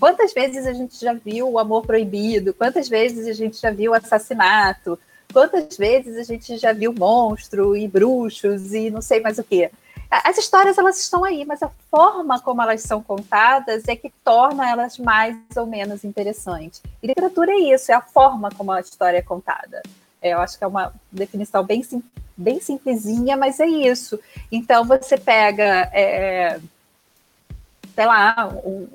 [SPEAKER 4] quantas vezes a gente já viu o amor proibido, quantas vezes a gente já viu o assassinato, quantas vezes a gente já viu monstro e bruxos e não sei mais o que. As histórias elas estão aí, mas a forma como elas são contadas é que torna elas mais ou menos interessantes. E literatura é isso, é a forma como a história é contada. É, eu acho que é uma definição bem simples bem simplesinha, mas é isso. Então você pega, é, sei lá, um,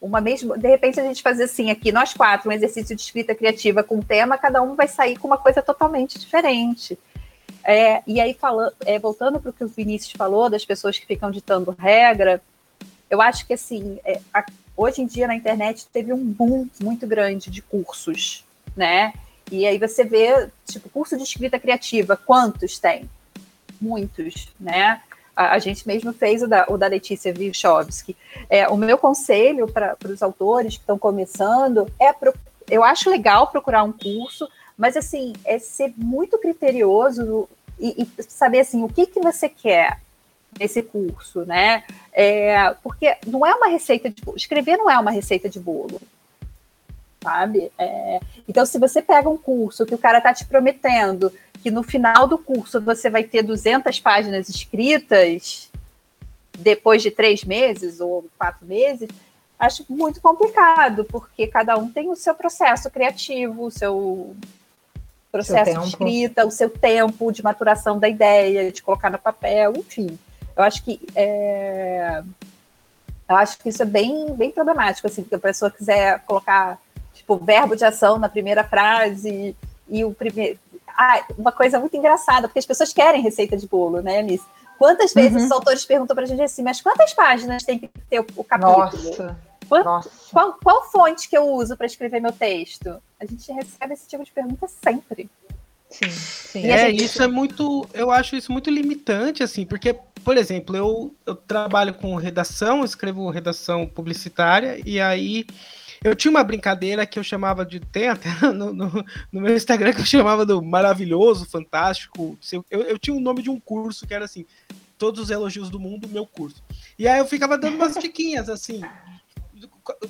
[SPEAKER 4] uma mesma. De repente a gente fazer assim aqui, nós quatro, um exercício de escrita criativa com tema, cada um vai sair com uma coisa totalmente diferente. É, e aí, falando, é, voltando para o que o Vinícius falou, das pessoas que ficam ditando regra, eu acho que assim, é, a, hoje em dia na internet teve um boom muito grande de cursos, né? E aí você vê, tipo, curso de escrita criativa, quantos tem? Muitos, né? A, a gente mesmo fez o da, o da Letícia Vilchovski. É, o meu conselho para os autores que estão começando é, pro, eu acho legal procurar um curso, mas assim, é ser muito criterioso e, e saber assim, o que, que você quer nesse curso, né? É, porque não é uma receita de escrever não é uma receita de bolo sabe? É, então, se você pega um curso que o cara está te prometendo que no final do curso você vai ter 200 páginas escritas depois de três meses ou quatro meses, acho muito complicado, porque cada um tem o seu processo criativo, o seu processo seu de escrita, o seu tempo de maturação da ideia, de colocar no papel, enfim. Eu acho que é, eu acho que isso é bem, bem problemático, assim, que a pessoa quiser colocar tipo, verbo de ação na primeira frase e o primeiro. Ah, uma coisa muito engraçada, porque as pessoas querem receita de bolo, né, Alice? Quantas vezes uhum. os autores perguntam pra gente assim, mas quantas páginas tem que ter o, o capítulo?
[SPEAKER 3] Nossa.
[SPEAKER 4] Qual, Nossa. Qual, qual fonte que eu uso para escrever meu texto? A gente recebe esse tipo de pergunta sempre.
[SPEAKER 5] Sim, sim. É, isso é muito. Eu acho isso muito limitante, assim, porque, por exemplo, eu, eu trabalho com redação, escrevo redação publicitária, e aí eu tinha uma brincadeira que eu chamava de. Tem até [laughs] no, no, no meu Instagram que eu chamava do maravilhoso, fantástico. Eu, eu tinha o um nome de um curso que era assim: Todos os elogios do mundo, meu curso. E aí eu ficava dando umas diquinhas, assim,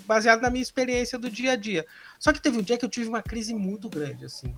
[SPEAKER 5] baseado na minha experiência do dia a dia. Só que teve um dia que eu tive uma crise muito grande, assim.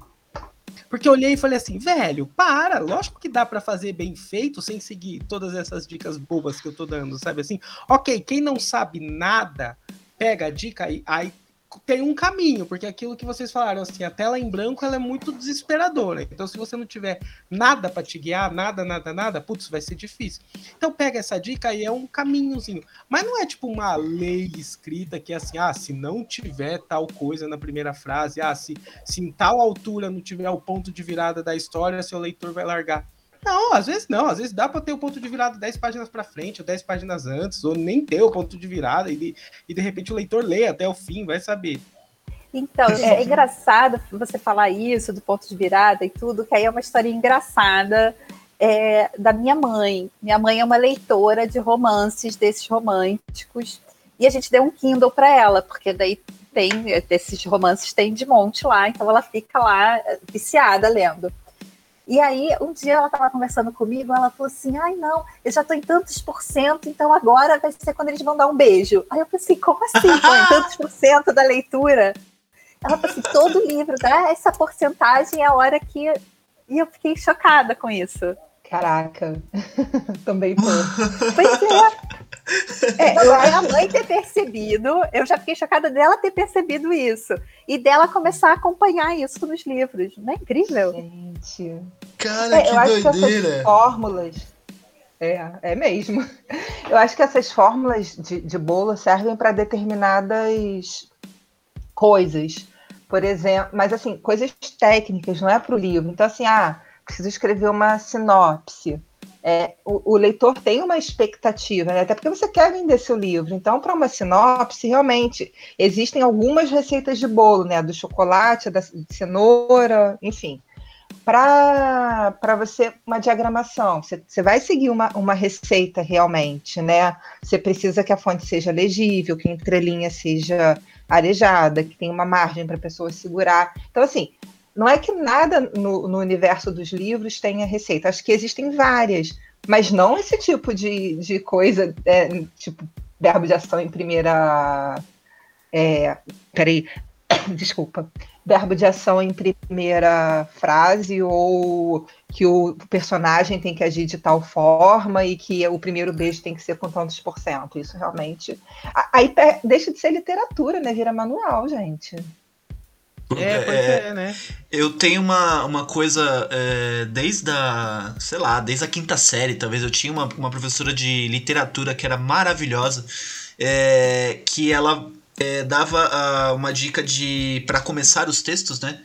[SPEAKER 5] Porque eu olhei e falei assim, velho, para, lógico que dá para fazer bem feito sem seguir todas essas dicas bobas que eu tô dando, sabe assim? Ok, quem não sabe nada, pega a dica e aí tem um caminho, porque aquilo que vocês falaram, assim, a tela em branco ela é muito desesperadora. Então, se você não tiver nada para te guiar, nada, nada, nada, putz, vai ser difícil. Então, pega essa dica e é um caminhozinho. Mas não é tipo uma lei escrita que é assim, ah, se não tiver tal coisa na primeira frase, ah, se, se em tal altura não tiver o ponto de virada da história, seu leitor vai largar. Não, às vezes não. Às vezes dá para ter o ponto de virada 10 páginas para frente, ou 10 páginas antes, ou nem ter o ponto de virada, e de, e de repente o leitor lê até o fim, vai saber.
[SPEAKER 4] Então, é [laughs] engraçado você falar isso, do ponto de virada e tudo, que aí é uma história engraçada é, da minha mãe. Minha mãe é uma leitora de romances, desses românticos, e a gente deu um Kindle para ela, porque daí tem, esses romances tem de monte lá, então ela fica lá viciada lendo. E aí, um dia ela estava conversando comigo, ela falou assim: ai, não, eu já estou em tantos por cento, então agora vai ser quando eles vão dar um beijo. Aí eu falei assim: como assim? Pô, em tantos por cento da leitura? Ela falou assim: todo livro dá essa porcentagem é a hora que. E eu fiquei chocada com isso.
[SPEAKER 3] Caraca, [laughs] também tô.
[SPEAKER 4] Pois é. É, eu, a mãe ter percebido, eu já fiquei chocada dela ter percebido isso. E dela começar a acompanhar isso nos livros. Não é incrível?
[SPEAKER 3] Gente.
[SPEAKER 2] Cara, é, que
[SPEAKER 3] eu
[SPEAKER 2] doideira.
[SPEAKER 3] acho que essas fórmulas. É, é mesmo. Eu acho que essas fórmulas de, de bolo servem para determinadas coisas. Por exemplo, mas assim, coisas técnicas, não é para o livro. Então, assim, ah, preciso escrever uma sinopse é, o, o, leitor tem uma expectativa, né? até porque você quer vender seu livro. Então, para uma sinopse, realmente, existem algumas receitas de bolo, né? Do chocolate, da cenoura, enfim. Para você, uma diagramação, você, você vai seguir uma, uma receita realmente, né? Você precisa que a fonte seja legível, que a entrelinha seja arejada, que tenha uma margem para a pessoa segurar. Então, assim, não é que nada no, no, universo dos livros tenha receita, acho que existem várias, mas não esse tipo de, de coisa, é, tipo verbo de ação em primeira. É, peraí, [coughs] desculpa. Verbo de ação em primeira frase, ou que o personagem tem que agir de tal forma e que o primeiro beijo tem que ser com tantos por cento. Isso realmente. Aí deixa de ser literatura, né? Vira manual, gente. [laughs]
[SPEAKER 5] É, pois é, é, né?
[SPEAKER 2] Eu tenho uma, uma coisa, é, desde a, sei lá, desde a quinta série, talvez, eu tinha uma, uma professora de literatura que era maravilhosa, é, que ela é, dava uh, uma dica de para começar os textos, né?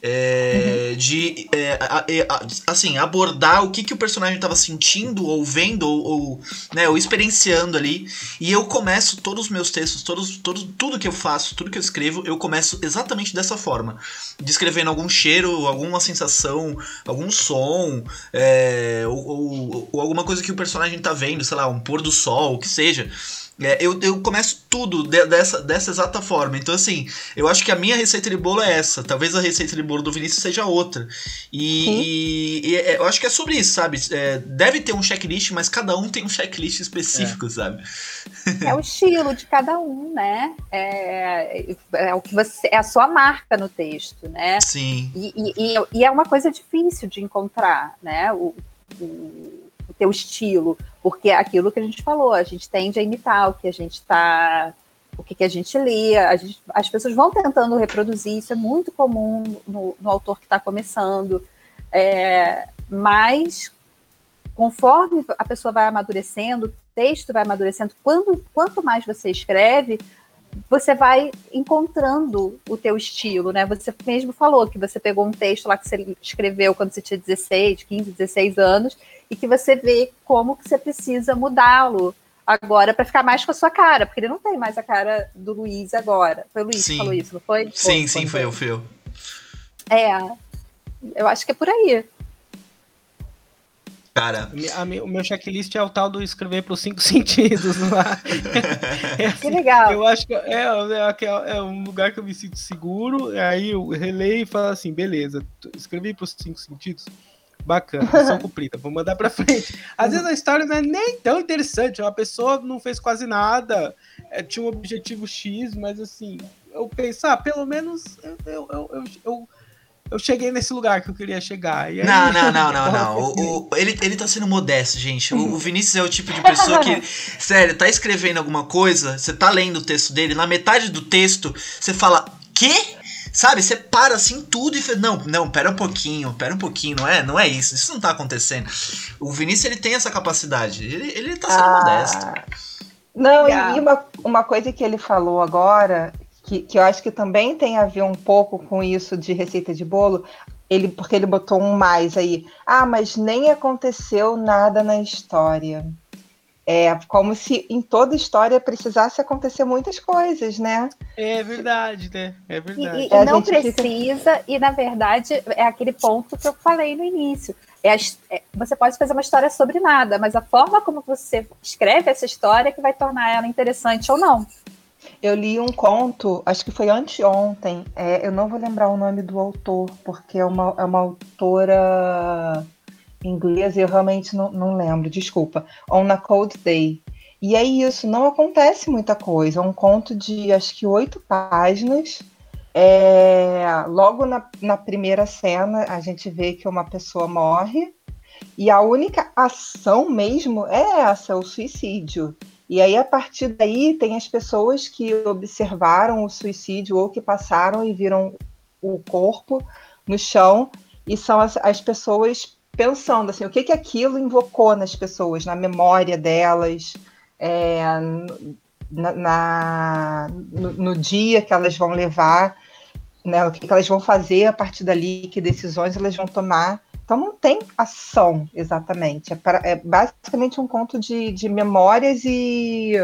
[SPEAKER 2] É, uhum. De é, a, a, assim abordar o que, que o personagem estava sentindo ou vendo ou, ou, né, ou experienciando ali. E eu começo todos os meus textos, todos, todos, tudo que eu faço, tudo que eu escrevo, eu começo exatamente dessa forma, descrevendo algum cheiro, alguma sensação, algum som, é, ou, ou, ou alguma coisa que o personagem está vendo, sei lá, um pôr do sol, o que seja. É, eu, eu começo tudo de, dessa, dessa exata forma. Então, assim, eu acho que a minha receita de bolo é essa. Talvez a receita de bolo do Vinícius seja outra. E, e, e é, eu acho que é sobre isso, sabe? É, deve ter um checklist, mas cada um tem um checklist específico, é. sabe?
[SPEAKER 4] É o estilo de cada um, né? É, é, o que você. É a sua marca no texto, né?
[SPEAKER 2] Sim.
[SPEAKER 4] E, e, e é uma coisa difícil de encontrar, né? O, o o teu estilo, porque é aquilo que a gente falou, a gente tende a imitar o que a gente está, o que, que a gente lê, a gente, as pessoas vão tentando reproduzir, isso é muito comum no, no autor que está começando, é, mas conforme a pessoa vai amadurecendo, o texto vai amadurecendo, quando, quanto mais você escreve, você vai encontrando o teu estilo, né? Você mesmo falou que você pegou um texto lá que você escreveu quando você tinha 16, 15, 16 anos e que você vê como que você precisa mudá-lo agora para ficar mais com a sua cara, porque ele não tem mais a cara do Luiz agora. Foi o Luiz sim. que falou isso, não foi?
[SPEAKER 2] Sim, Pô, sim, foi eu, foi eu.
[SPEAKER 4] É. Eu acho que é por aí.
[SPEAKER 5] Cara. A, a, o meu checklist é o tal do escrever para os cinco [laughs] sentidos lá.
[SPEAKER 4] é assim, que legal.
[SPEAKER 5] Eu acho que é, é, é, é, um lugar que eu me sinto seguro. Aí eu releio e falo assim: beleza, escrevi para os cinco sentidos. Bacana, missão [laughs] cumprida, vou mandar para frente. Às vezes a história não é nem tão interessante. Uma pessoa não fez quase nada, é, tinha um objetivo X, mas assim, eu pensar, ah, pelo menos eu, eu, eu, eu eu cheguei nesse lugar que eu queria chegar. Aí,
[SPEAKER 2] não, não, não, [laughs] não, não. O, o, ele, ele tá sendo modesto, gente. O, o, Vinícius é o tipo de pessoa que, [laughs] sério, tá escrevendo alguma coisa, você tá lendo o texto dele, na metade do texto, você fala, quê? Sabe, você para assim tudo e fala, não, não, pera um pouquinho, pera um pouquinho, não é, não é isso, isso não tá acontecendo. O Vinícius, ele tem essa capacidade, ele, ele tá sendo ah. modesto.
[SPEAKER 3] Não, e uma, uma coisa que ele falou agora que, que eu acho que também tem a ver um pouco com isso de receita de bolo, ele, porque ele botou um mais aí. Ah, mas nem aconteceu nada na história. É como se em toda história precisasse acontecer muitas coisas, né?
[SPEAKER 5] É verdade, né? É verdade.
[SPEAKER 4] E, e, e não precisa, fica... e na verdade é aquele ponto que eu falei no início. É, a, é você pode fazer uma história sobre nada, mas a forma como você escreve essa história é que vai tornar ela interessante ou não.
[SPEAKER 3] Eu li um conto, acho que foi anteontem. É, eu não vou lembrar o nome do autor, porque é uma, é uma autora inglesa e eu realmente não, não lembro, desculpa. On a Cold Day. E é isso, não acontece muita coisa. É um conto de acho que oito páginas. É, logo na, na primeira cena, a gente vê que uma pessoa morre. E a única ação mesmo é essa, o suicídio. E aí, a partir daí, tem as pessoas que observaram o suicídio ou que passaram e viram o corpo no chão, e são as, as pessoas pensando assim, o que, que aquilo invocou nas pessoas, na memória delas, é, na, na no, no, dia que elas vão levar, né, o que, que elas vão fazer a partir dali, que decisões elas vão tomar então não tem ação exatamente. É, pra, é basicamente um conto de, de memórias e.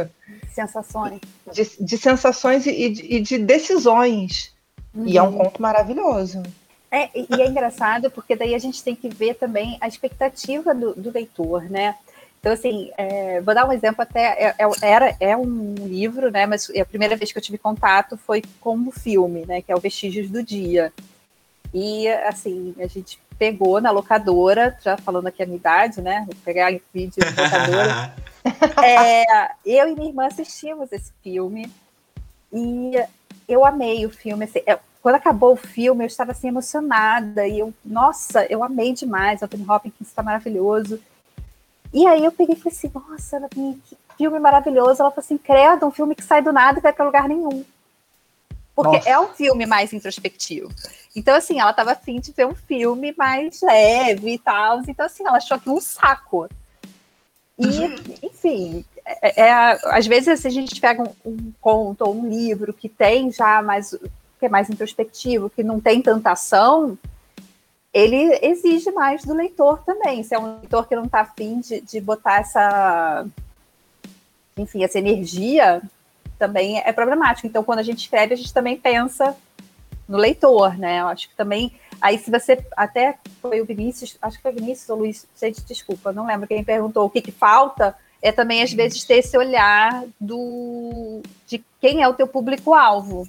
[SPEAKER 4] Sensações.
[SPEAKER 3] De, de sensações e de, e de decisões. Uhum. E é um uhum. conto maravilhoso.
[SPEAKER 4] É, e é engraçado porque daí a gente tem que ver também a expectativa do, do leitor, né? Então, assim, é, vou dar um exemplo até, é, é, era, é um livro, né, mas a primeira vez que eu tive contato foi com o filme, né, que é o Vestígios do Dia. E, assim, a gente pegou na locadora, já falando aqui a minha idade, né? Vou pegar vídeo na locadora. [laughs] é, eu e minha irmã assistimos esse filme e eu amei o filme. Assim, eu, quando acabou o filme, eu estava assim emocionada e eu, nossa, eu amei demais. Anthony Hopkins está maravilhoso. E aí eu peguei e falei assim, nossa, que filme maravilhoso. Ela falou assim, credo, um filme que sai do nada e vai para lugar nenhum. Porque Nossa. é um filme mais introspectivo. Então, assim, ela estava afim de ver um filme mais leve e tal. Então, assim, ela achou aquilo um saco. E, uhum. enfim, é, é, às vezes assim, a gente pega um, um, conto ou um livro que tem já mais que é mais introspectivo, que não tem tanta ação, ele exige mais do leitor também. Se é um leitor que não está afim de, de botar essa, enfim, essa energia também é problemático. Então, quando a gente escreve, a gente também pensa no leitor, né? Eu acho que também. Aí, se você. Até foi o Vinícius, acho que foi o Vinícius ou o Luiz, gente, desculpa, não lembro quem perguntou o que, que falta. É também, às vezes, ter esse olhar do de quem é o teu público-alvo.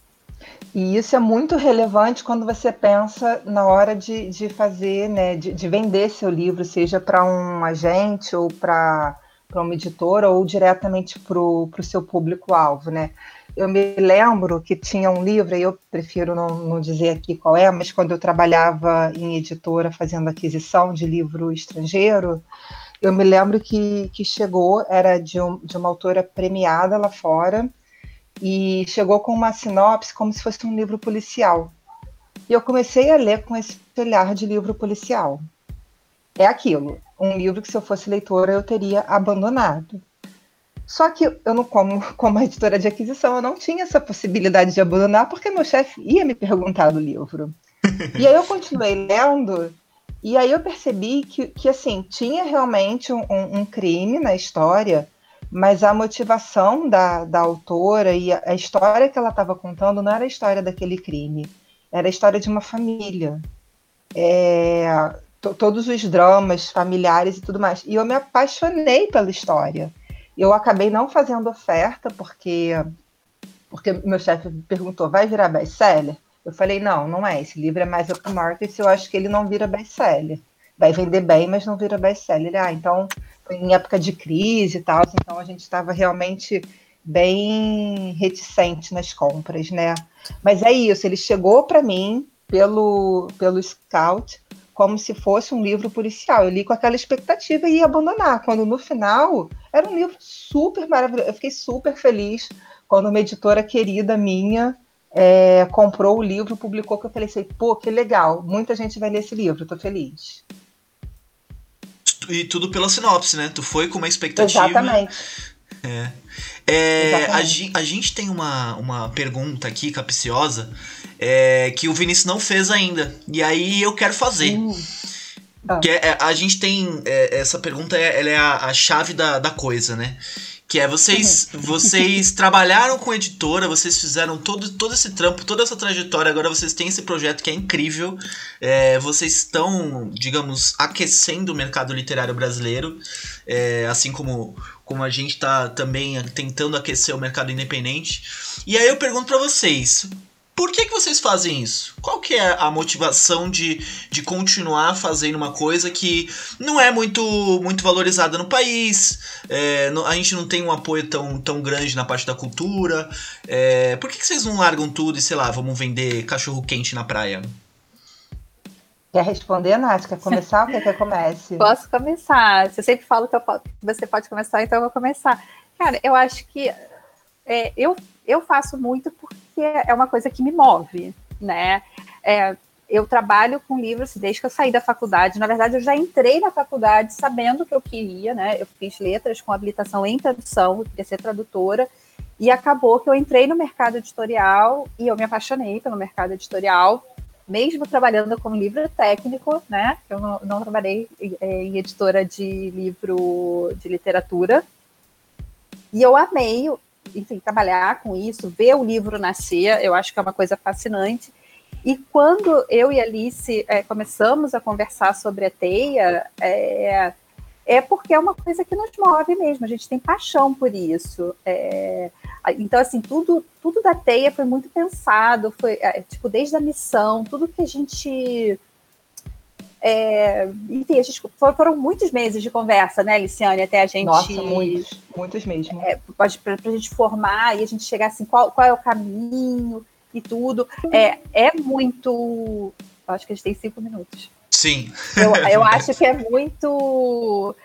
[SPEAKER 3] E isso é muito relevante quando você pensa na hora de, de fazer, né, de, de vender seu livro, seja para um agente ou para para uma editora ou diretamente para o seu público-alvo, né? Eu me lembro que tinha um livro, e eu prefiro não, não, dizer aqui qual é, mas quando eu trabalhava em editora fazendo aquisição de livro estrangeiro, eu me lembro que, que chegou, era de, um, de uma autora premiada lá fora, e chegou com uma sinopse como se fosse um livro policial. E eu comecei a ler com esse olhar de livro policial. É aquilo, um livro que se eu fosse leitora eu teria abandonado. Só que eu não, como, como editora de aquisição, eu não tinha essa possibilidade de abandonar, porque meu chefe ia me perguntar do livro. e aí eu continuei lendo, e aí eu percebi que, que assim, tinha realmente um, um crime na história, mas a motivação da, da autora e a, a história que ela estava contando não era a história daquele crime, era a história de uma família. é, todos os dramas familiares e tudo mais. E eu me apaixonei pela história. Eu acabei não fazendo oferta porque porque meu chefe perguntou, vai virar best-seller? Eu falei, não, não é. Esse livro é mais open market, eu acho que ele não vira best-seller. Vai vender bem, mas não vira best-seller. Ah, então, em época de crise e tal, então a gente estava realmente bem reticente nas compras, né? Mas é isso, ele chegou para mim pelo, pelo Scout como se fosse um livro policial. Eu li com aquela expectativa e ia abandonar, quando no final era um livro super maravilhoso. Eu fiquei super feliz quando uma editora querida minha é, comprou o livro, publicou, que eu falei assim, pô, que legal, muita gente vai ler esse livro, tô feliz.
[SPEAKER 2] E tudo pela sinopse, né? Tu foi com uma expectativa.
[SPEAKER 3] Exatamente.
[SPEAKER 2] É. é a, a, gente tem uma, uma pergunta aqui capciosa é, que o Vinícius não fez ainda. E aí eu quero fazer. Hum. Ah. Que é, a gente tem. É, essa pergunta é, ela é a, a chave da, da coisa, né? Que é vocês vocês [laughs] trabalharam com editora, vocês fizeram todo, todo esse trampo, toda essa trajetória, agora vocês têm esse projeto que é incrível. É, vocês estão, digamos, aquecendo o mercado literário brasileiro, é, assim como, como a gente está também tentando aquecer o mercado independente. E aí eu pergunto para vocês, por que, que vocês fazem isso? Qual que é a motivação de, de continuar fazendo uma coisa que não é muito, muito valorizada no país? É, a gente não tem um apoio tão, tão grande na parte da cultura. É, por que, que vocês não largam tudo e, sei lá, vamos vender cachorro quente na praia?
[SPEAKER 3] Quer responder, Nath? Quer começar ou quer que eu comece? [laughs]
[SPEAKER 4] Posso começar. Você sempre fala que eu, você pode começar, então eu vou começar. Cara, eu acho que é, eu, eu faço muito porque é uma coisa que me move, né? É, eu trabalho com livros desde que eu saí da faculdade. Na verdade, eu já entrei na faculdade sabendo que eu queria, né? Eu fiz letras com habilitação em tradução, eu queria ser tradutora, e acabou que eu entrei no mercado editorial e eu me apaixonei pelo mercado editorial, mesmo trabalhando como livro técnico, né? Eu não, não trabalhei é, em editora de livro de literatura. E eu amei enfim, trabalhar com isso, ver o livro nascer, eu acho que é uma coisa fascinante. E quando eu e Alice é, começamos a conversar sobre a teia, é, é porque é uma coisa que nos move mesmo, a gente tem paixão por isso. É, então, assim, tudo, tudo da teia foi muito pensado, foi é, tipo, desde a missão, tudo que a gente é, enfim, a gente, foram muitos meses de conversa, né, Liciane, até a gente.
[SPEAKER 3] Nossa, muitos, muitos mesmo.
[SPEAKER 4] É, para a gente formar e a gente chegar assim, qual, qual é o caminho e tudo. É, é muito. Acho que a gente tem cinco minutos.
[SPEAKER 2] Sim.
[SPEAKER 4] Eu, eu [laughs] acho que é muito.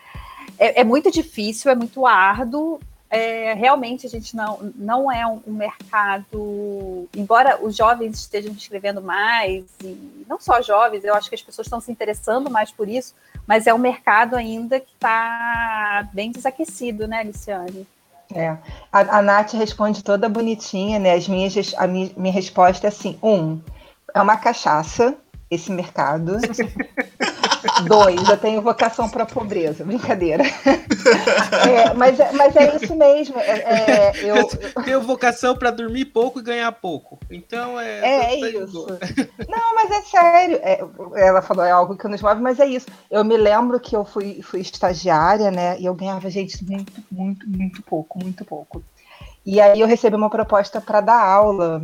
[SPEAKER 4] É, é muito difícil, é muito árduo, é, realmente a gente não, não é um, mercado, embora os jovens estejam escrevendo mais, e não só jovens, eu acho que as pessoas estão se interessando mais por isso, mas é um mercado ainda que está bem desaquecido, né, Luciane?
[SPEAKER 3] É. A, a Nath responde toda bonitinha, né? As minhas, a minha, minha resposta é assim: um, é uma cachaça esse mercado. [laughs] Dois, eu tenho vocação para pobreza, brincadeira. [laughs] É, mas, é, mas é isso mesmo. É, é eu,
[SPEAKER 5] eu tenho vocação para dormir pouco e ganhar pouco. Então é.
[SPEAKER 3] É, isso. Não, mas é sério. É, ela falou é algo que nos move, mas é isso. Eu me lembro que eu fui, fui estagiária, né? E eu ganhava, gente, muito, muito, muito pouco, muito pouco. E aí eu recebi uma proposta para dar aula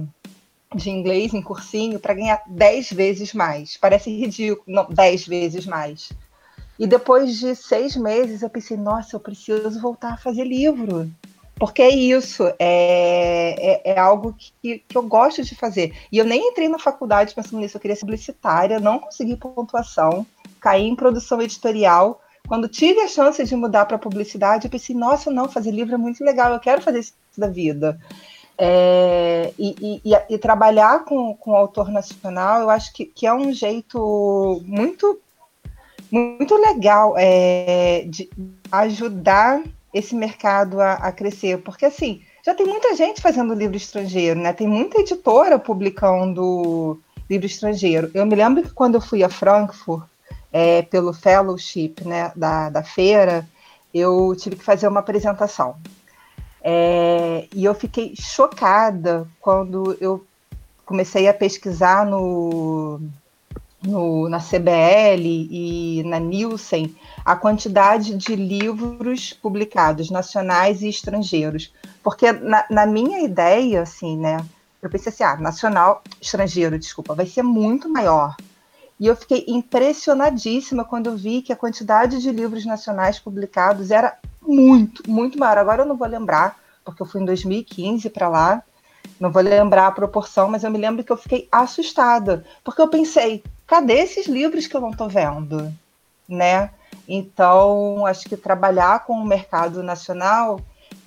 [SPEAKER 3] de inglês em cursinho para ganhar 10 vezes mais. Parece ridículo, não, 10 vezes mais. E depois de seis meses eu pensei, nossa, eu preciso voltar a fazer livro. Porque é isso, é, é, é algo que, que eu gosto de fazer. E eu nem entrei na faculdade pensando nisso, eu queria ser publicitária, não consegui pontuação, caí em produção editorial. Quando tive a chance de mudar para publicidade, eu pensei, nossa, não, fazer livro é muito legal, eu quero fazer isso da vida. É, e, e, e, trabalhar com, com o autor nacional, eu acho que, que é um jeito muito, muito legal é, de ajudar esse mercado a, a, crescer, porque assim já tem muita gente fazendo livro estrangeiro, né? Tem muita editora publicando livro estrangeiro. Eu me lembro que quando eu fui a Frankfurt é, pelo fellowship né, da, da feira, eu tive que fazer uma apresentação. É, e eu fiquei chocada quando eu comecei a pesquisar no, no, na CBL e na Nielsen a quantidade de livros publicados, nacionais e estrangeiros. Porque na, na minha ideia, assim, né? Eu pensei assim, ah, nacional, estrangeiro, desculpa, vai ser muito maior. E eu fiquei impressionadíssima quando eu vi que a quantidade de livros nacionais publicados era muito, muito maior. Agora eu não vou lembrar, porque eu fui em 2015 para lá, não vou lembrar a proporção, mas eu me lembro que eu fiquei assustada, porque eu pensei, cadê esses livros que eu não estou vendo, né? Então, acho que trabalhar com o mercado nacional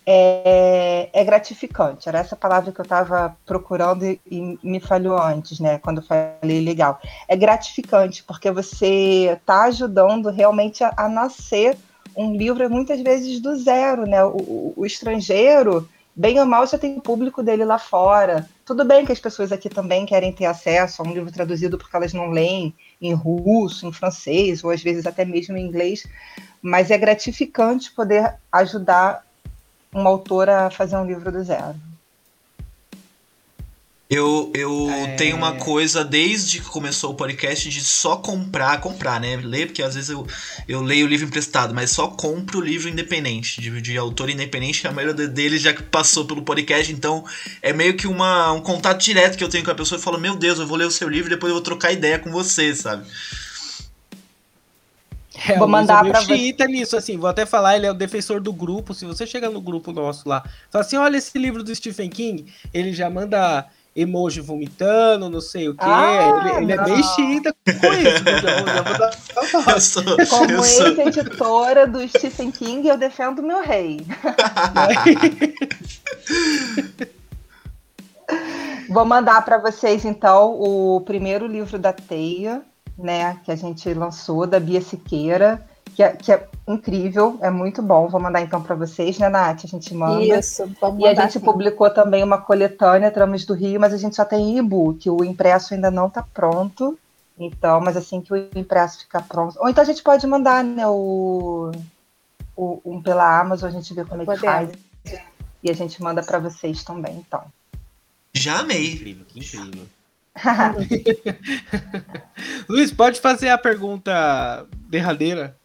[SPEAKER 3] é, é gratificante. Era essa palavra que eu estava procurando e, e, me falhou antes, né? Quando eu falei legal. É gratificante, porque você está ajudando realmente a, a, nascer um livro, muitas vezes do zero, né? O, o, o estrangeiro bem ou mal já tem o público dele lá fora. Tudo bem que as pessoas aqui também querem ter acesso a um livro traduzido porque elas não leem em russo, em francês, ou às vezes até mesmo em inglês, mas é gratificante poder ajudar uma autora a fazer um livro do zero.
[SPEAKER 2] Eu, eu é... tenho uma coisa desde que começou o podcast de só comprar, comprar, né? Ler, porque às vezes eu, eu leio o livro emprestado, mas só compro o livro independente, de, de autor independente, a maioria deles já passou pelo podcast, então é meio que uma, um contato direto que eu tenho com a pessoa e falo, meu Deus, eu vou ler o seu livro e depois eu vou trocar ideia com você, sabe?
[SPEAKER 5] É, vou mandar para você. nisso, assim, vou até falar, ele é o defensor do grupo. Se você chegar no grupo nosso lá, fala assim: olha esse livro do Stephen King, ele já manda emoji vomitando, não sei o quê. Ah, ele, ele é bem xiita com isso. [laughs]
[SPEAKER 3] eu sou, Como ex-editora do Stephen King, eu defendo meu rei. [laughs] Vou mandar para vocês, então, o primeiro livro da Teia, né, que a gente lançou, da Bia Siqueira que é, que é incrível, é muito bom. Vou mandar então para vocês, né, Nath? A gente manda.
[SPEAKER 4] Isso,
[SPEAKER 3] vamos E a gente publicou também uma coletânea, Tramas do Rio, mas a gente só tem e-book. O impresso ainda não está pronto. Então, mas assim que o impresso ficar pronto. Ou então a gente pode mandar, né, o, o um pela Amazon, a gente vê como é que faz. E a gente manda para vocês também, então.
[SPEAKER 2] Já amei.
[SPEAKER 5] Que incrível, que incrível. [laughs] [laughs] Luiz, pode fazer a pergunta derradeira?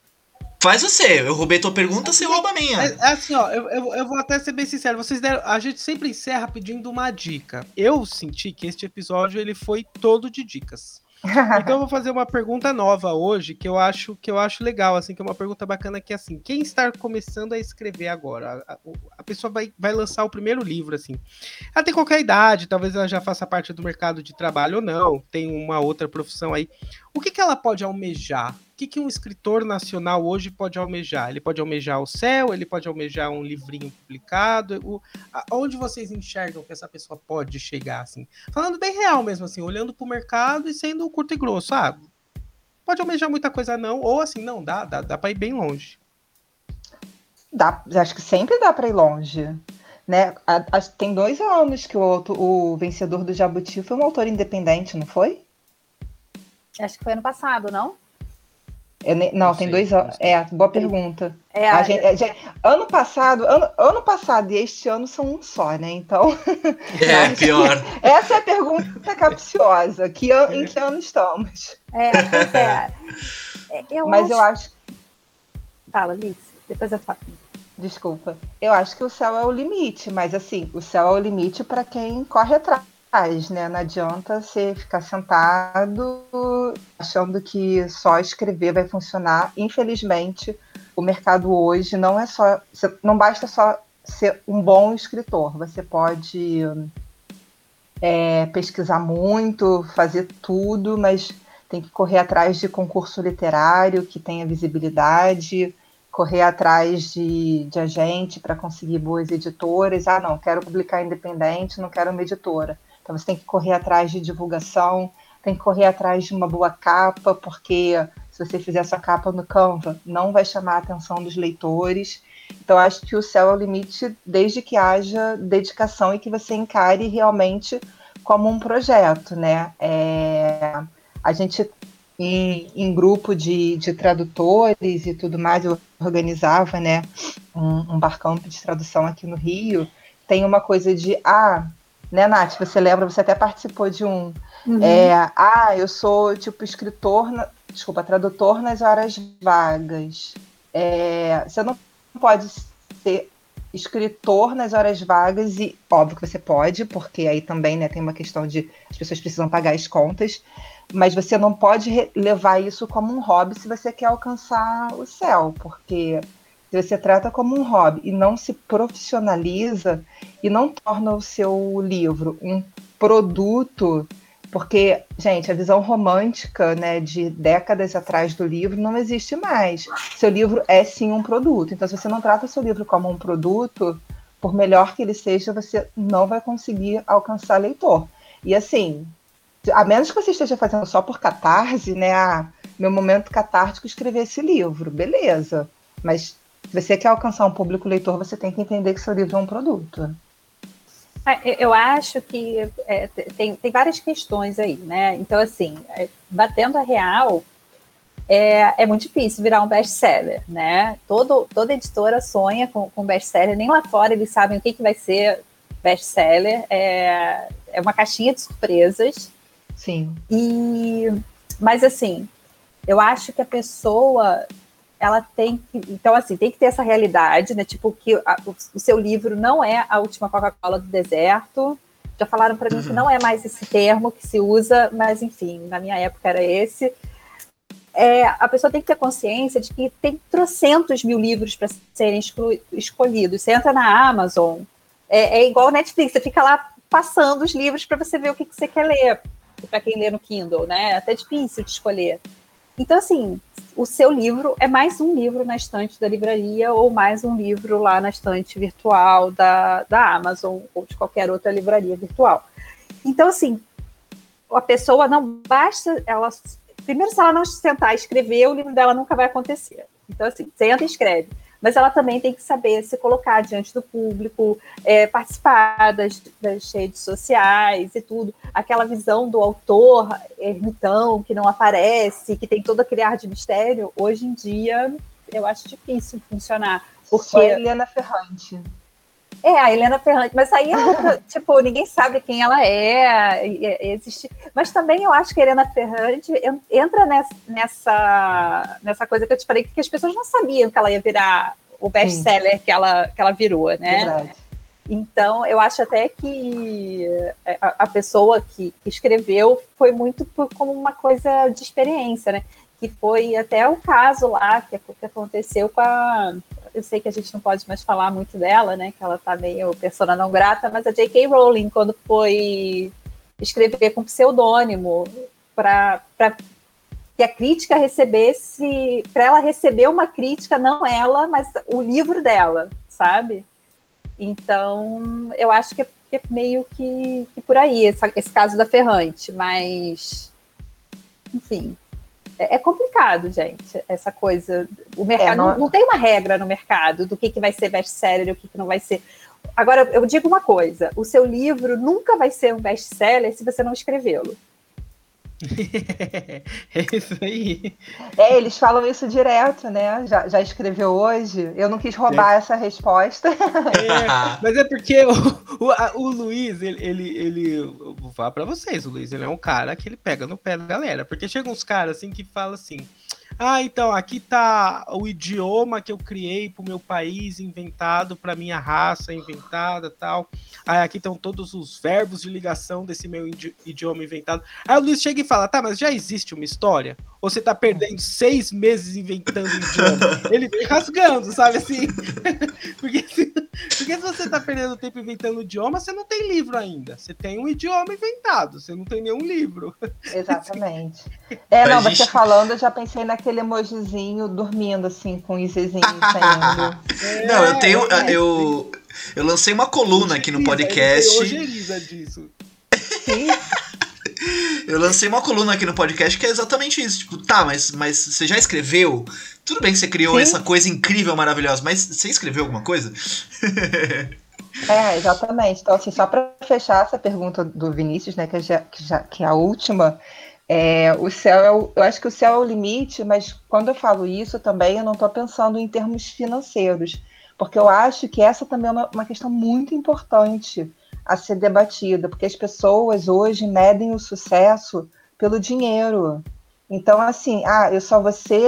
[SPEAKER 2] Faz você, eu roubei tua pergunta, você rouba a minha.
[SPEAKER 5] É, é assim, ó, eu, eu, eu, vou até ser bem sincero, vocês deram, a gente sempre encerra pedindo uma dica. Eu senti que este episódio ele foi todo de dicas. [laughs] Então eu vou fazer uma pergunta nova hoje, que eu acho que eu acho legal, assim, que é uma pergunta bacana que é assim, quem está começando a escrever agora? A, a, a, pessoa vai, vai lançar o primeiro livro, assim. Ela tem qualquer idade, talvez ela já faça parte do mercado de trabalho ou não, tem uma outra profissão aí. O que, que ela pode almejar? Que, que um escritor nacional hoje pode almejar? Ele pode almejar o céu, ele pode almejar um livrinho publicado. O, a, onde vocês enxergam que essa pessoa pode chegar, assim? Falando bem real mesmo, assim, olhando para o mercado e sendo curto e grosso. Ah, pode almejar muita coisa não, ou assim, não, dá, dá, dá para ir bem longe.
[SPEAKER 3] Dá, acho que sempre dá para ir longe. Né? tem dois anos que o, o vencedor do Jabuti foi um autor independente, não foi?
[SPEAKER 4] Acho que foi ano passado, não?
[SPEAKER 3] É, não, não, tem sei, dois anos. É, boa pergunta. É, a gente, a gente, ano passado, ano, ano passado e este ano são um só, né? Então.
[SPEAKER 2] É, [laughs] pior. [laughs]
[SPEAKER 3] Essa é a pergunta capciosa. Que an, em que ano estamos?
[SPEAKER 4] É, é. [laughs] é eu
[SPEAKER 3] Mas
[SPEAKER 4] acho...
[SPEAKER 3] eu acho.
[SPEAKER 4] Fala, Liz, depois eu falo.
[SPEAKER 3] Desculpa. Eu acho que o céu é o limite, mas assim, o céu é o limite para quem corre atrás faz, né? Não adianta você ficar sentado achando que só escrever vai funcionar. Infelizmente, o mercado hoje não é só. Não basta só ser um bom escritor. Você pode é, pesquisar muito, fazer tudo, mas tem que correr atrás de concurso literário que tenha visibilidade, correr atrás de, de agente para conseguir boas editoras. Ah, não, quero publicar independente, não quero uma editora. Então você tem que correr atrás de divulgação, tem que correr atrás de uma boa capa, porque se você fizer essa capa no Canva, não vai chamar a atenção dos leitores. Então acho que o céu é o limite desde que haja dedicação e que você encare realmente como um projeto, né? É, a gente em, em, grupo de, de tradutores e tudo mais, eu organizava, né, um, um barcamp de tradução aqui no Rio. Tem uma coisa de, ah, Né, Nath? Você lembra, você até participou de um. Uhum. É, ah, eu sou tipo escritor, na, desculpa, tradutor nas horas vagas. É, você não pode ser escritor nas horas vagas e óbvio que você pode, porque aí também né, tem uma questão de as pessoas precisam pagar as contas, mas você não pode levar isso como um hobby se você quer alcançar o céu, porque se você trata como um hobby e não se profissionaliza e não torna o seu livro um produto porque, gente, a visão romântica né, de décadas atrás do livro não existe mais. Seu livro é sim um produto. Então, se você não trata seu livro como um produto, por melhor que ele seja, você não vai conseguir alcançar leitor. E assim, a menos que você esteja fazendo só por catarse, né? Ah, meu momento catártico escrever esse livro, beleza. Mas se você quer alcançar um público leitor, você tem que entender que seu livro é um produto.
[SPEAKER 4] É, eu acho que é, tem, tem várias questões aí, né? Então, assim, é, batendo a real, é, é muito difícil virar um best-seller, né? Todo, toda editora sonha com, com best-seller, nem lá fora eles sabem o que, que vai ser best-seller, é, é uma caixinha de surpresas.
[SPEAKER 3] Sim.
[SPEAKER 4] E, mas, assim, eu acho que a pessoa ela tem que. Então, assim, tem que ter essa realidade, né? Tipo, que a, o, o, seu livro não é a última Coca-Cola do deserto. Já falaram para mim uhum. que não é mais esse termo que se usa, mas enfim, na minha época era esse. É, a pessoa tem que ter consciência de que tem trocentos mil livros para serem escolhidos. Você entra na Amazon, é, é igual Netflix, você fica lá passando os livros para você ver o que, que você quer ler. Para quem lê no Kindle, né? É até difícil de escolher. Então, assim, o seu livro é mais um livro na estante da livraria ou mais um livro lá na estante virtual da, da Amazon ou de qualquer outra livraria virtual. Então, assim, a pessoa não basta ela. Primeiro, se ela não sentar e escrever, o livro dela nunca vai acontecer. Então, assim, senta e escreve mas ela também tem que saber se colocar diante do público, é, participar das, das, redes sociais e tudo. Aquela visão do autor ermitão que não aparece, que tem todo aquele ar de mistério, hoje em dia eu acho difícil funcionar. Porque... Só
[SPEAKER 3] Helena Ferrante.
[SPEAKER 4] É, a Helena Ferrante, mas aí, [laughs] tipo, ninguém sabe quem ela é, existe. Mas também eu acho que a Helena Ferrante entra nessa, nessa, nessa coisa que eu te falei, que as pessoas não sabiam que ela ia virar o best-seller que ela, que ela virou, né? Verdade. Então, eu acho até que a, a pessoa que, que, escreveu foi muito por, como uma coisa de experiência, né? Que foi até o caso lá que, que aconteceu com a, eu sei que a gente não pode mais falar muito dela, né? Que ela tá meio persona não grata, mas a J.K. Rowling, quando foi escrever com pseudônimo para que a crítica recebesse, para ela receber uma crítica, não ela, mas o livro dela, sabe? Então, eu acho que é, é meio que, que, por aí, essa, esse caso da Ferrante, mas, enfim, é, é complicado, gente, essa coisa. O mercado é, não... Não, não... tem uma regra no mercado do que, que vai ser best-seller e o que, que não vai ser. Agora, eu digo uma coisa: o seu livro nunca vai ser um best-seller se você não escrevê-lo. [laughs]
[SPEAKER 5] é isso aí.
[SPEAKER 3] É, eles falam isso direto, né? Já, já escreveu hoje. Eu não quis roubar é. essa resposta. [laughs]
[SPEAKER 5] É, mas é porque o, o, a, o Luiz, ele, ele, ele. Vou falar pra vocês, o Luiz, ele é um cara que ele pega no pé da galera. Porque chegam uns caras assim que falam assim. Ah, então, aqui tá o idioma que eu criei pro meu país, inventado pra minha raça, inventada tal. Aí aqui estão todos os verbos de ligação desse meu idioma inventado. Aí o Luiz chega e fala: tá, mas já existe uma história? Ou você tá perdendo seis meses inventando um idioma? Ele vem rasgando, sabe assim? [laughs] porque, se, porque se você tá perdendo tempo inventando idioma, você não tem livro ainda. Você tem um idioma inventado, você não tem nenhum livro.
[SPEAKER 3] Exatamente. É, não, gente... você falando, eu já pensei naquele emojizinho dormindo, assim, com o izinho saindo.
[SPEAKER 2] É, não, eu tenho. É, eu, eu lancei uma coluna aqui no podcast.
[SPEAKER 5] disso.
[SPEAKER 3] Sim. [laughs]
[SPEAKER 2] Eu lancei uma coluna aqui no podcast que é exatamente isso. Tipo, tá, mas, mas você já escreveu? Tudo bem que você criou Sim. essa coisa incrível, maravilhosa, mas você escreveu alguma coisa? [laughs]
[SPEAKER 3] é, exatamente. Então, assim, só para fechar essa pergunta do Vinícius, né, que, já, que, já, que é a última, é, o céu é o, eu acho que o céu é o limite, mas quando eu falo isso também, eu não estou pensando em termos financeiros, porque eu acho que essa também é uma, uma questão muito importante a ser debatida, porque as pessoas hoje medem o sucesso pelo dinheiro. Então, assim, ah, eu só vou ser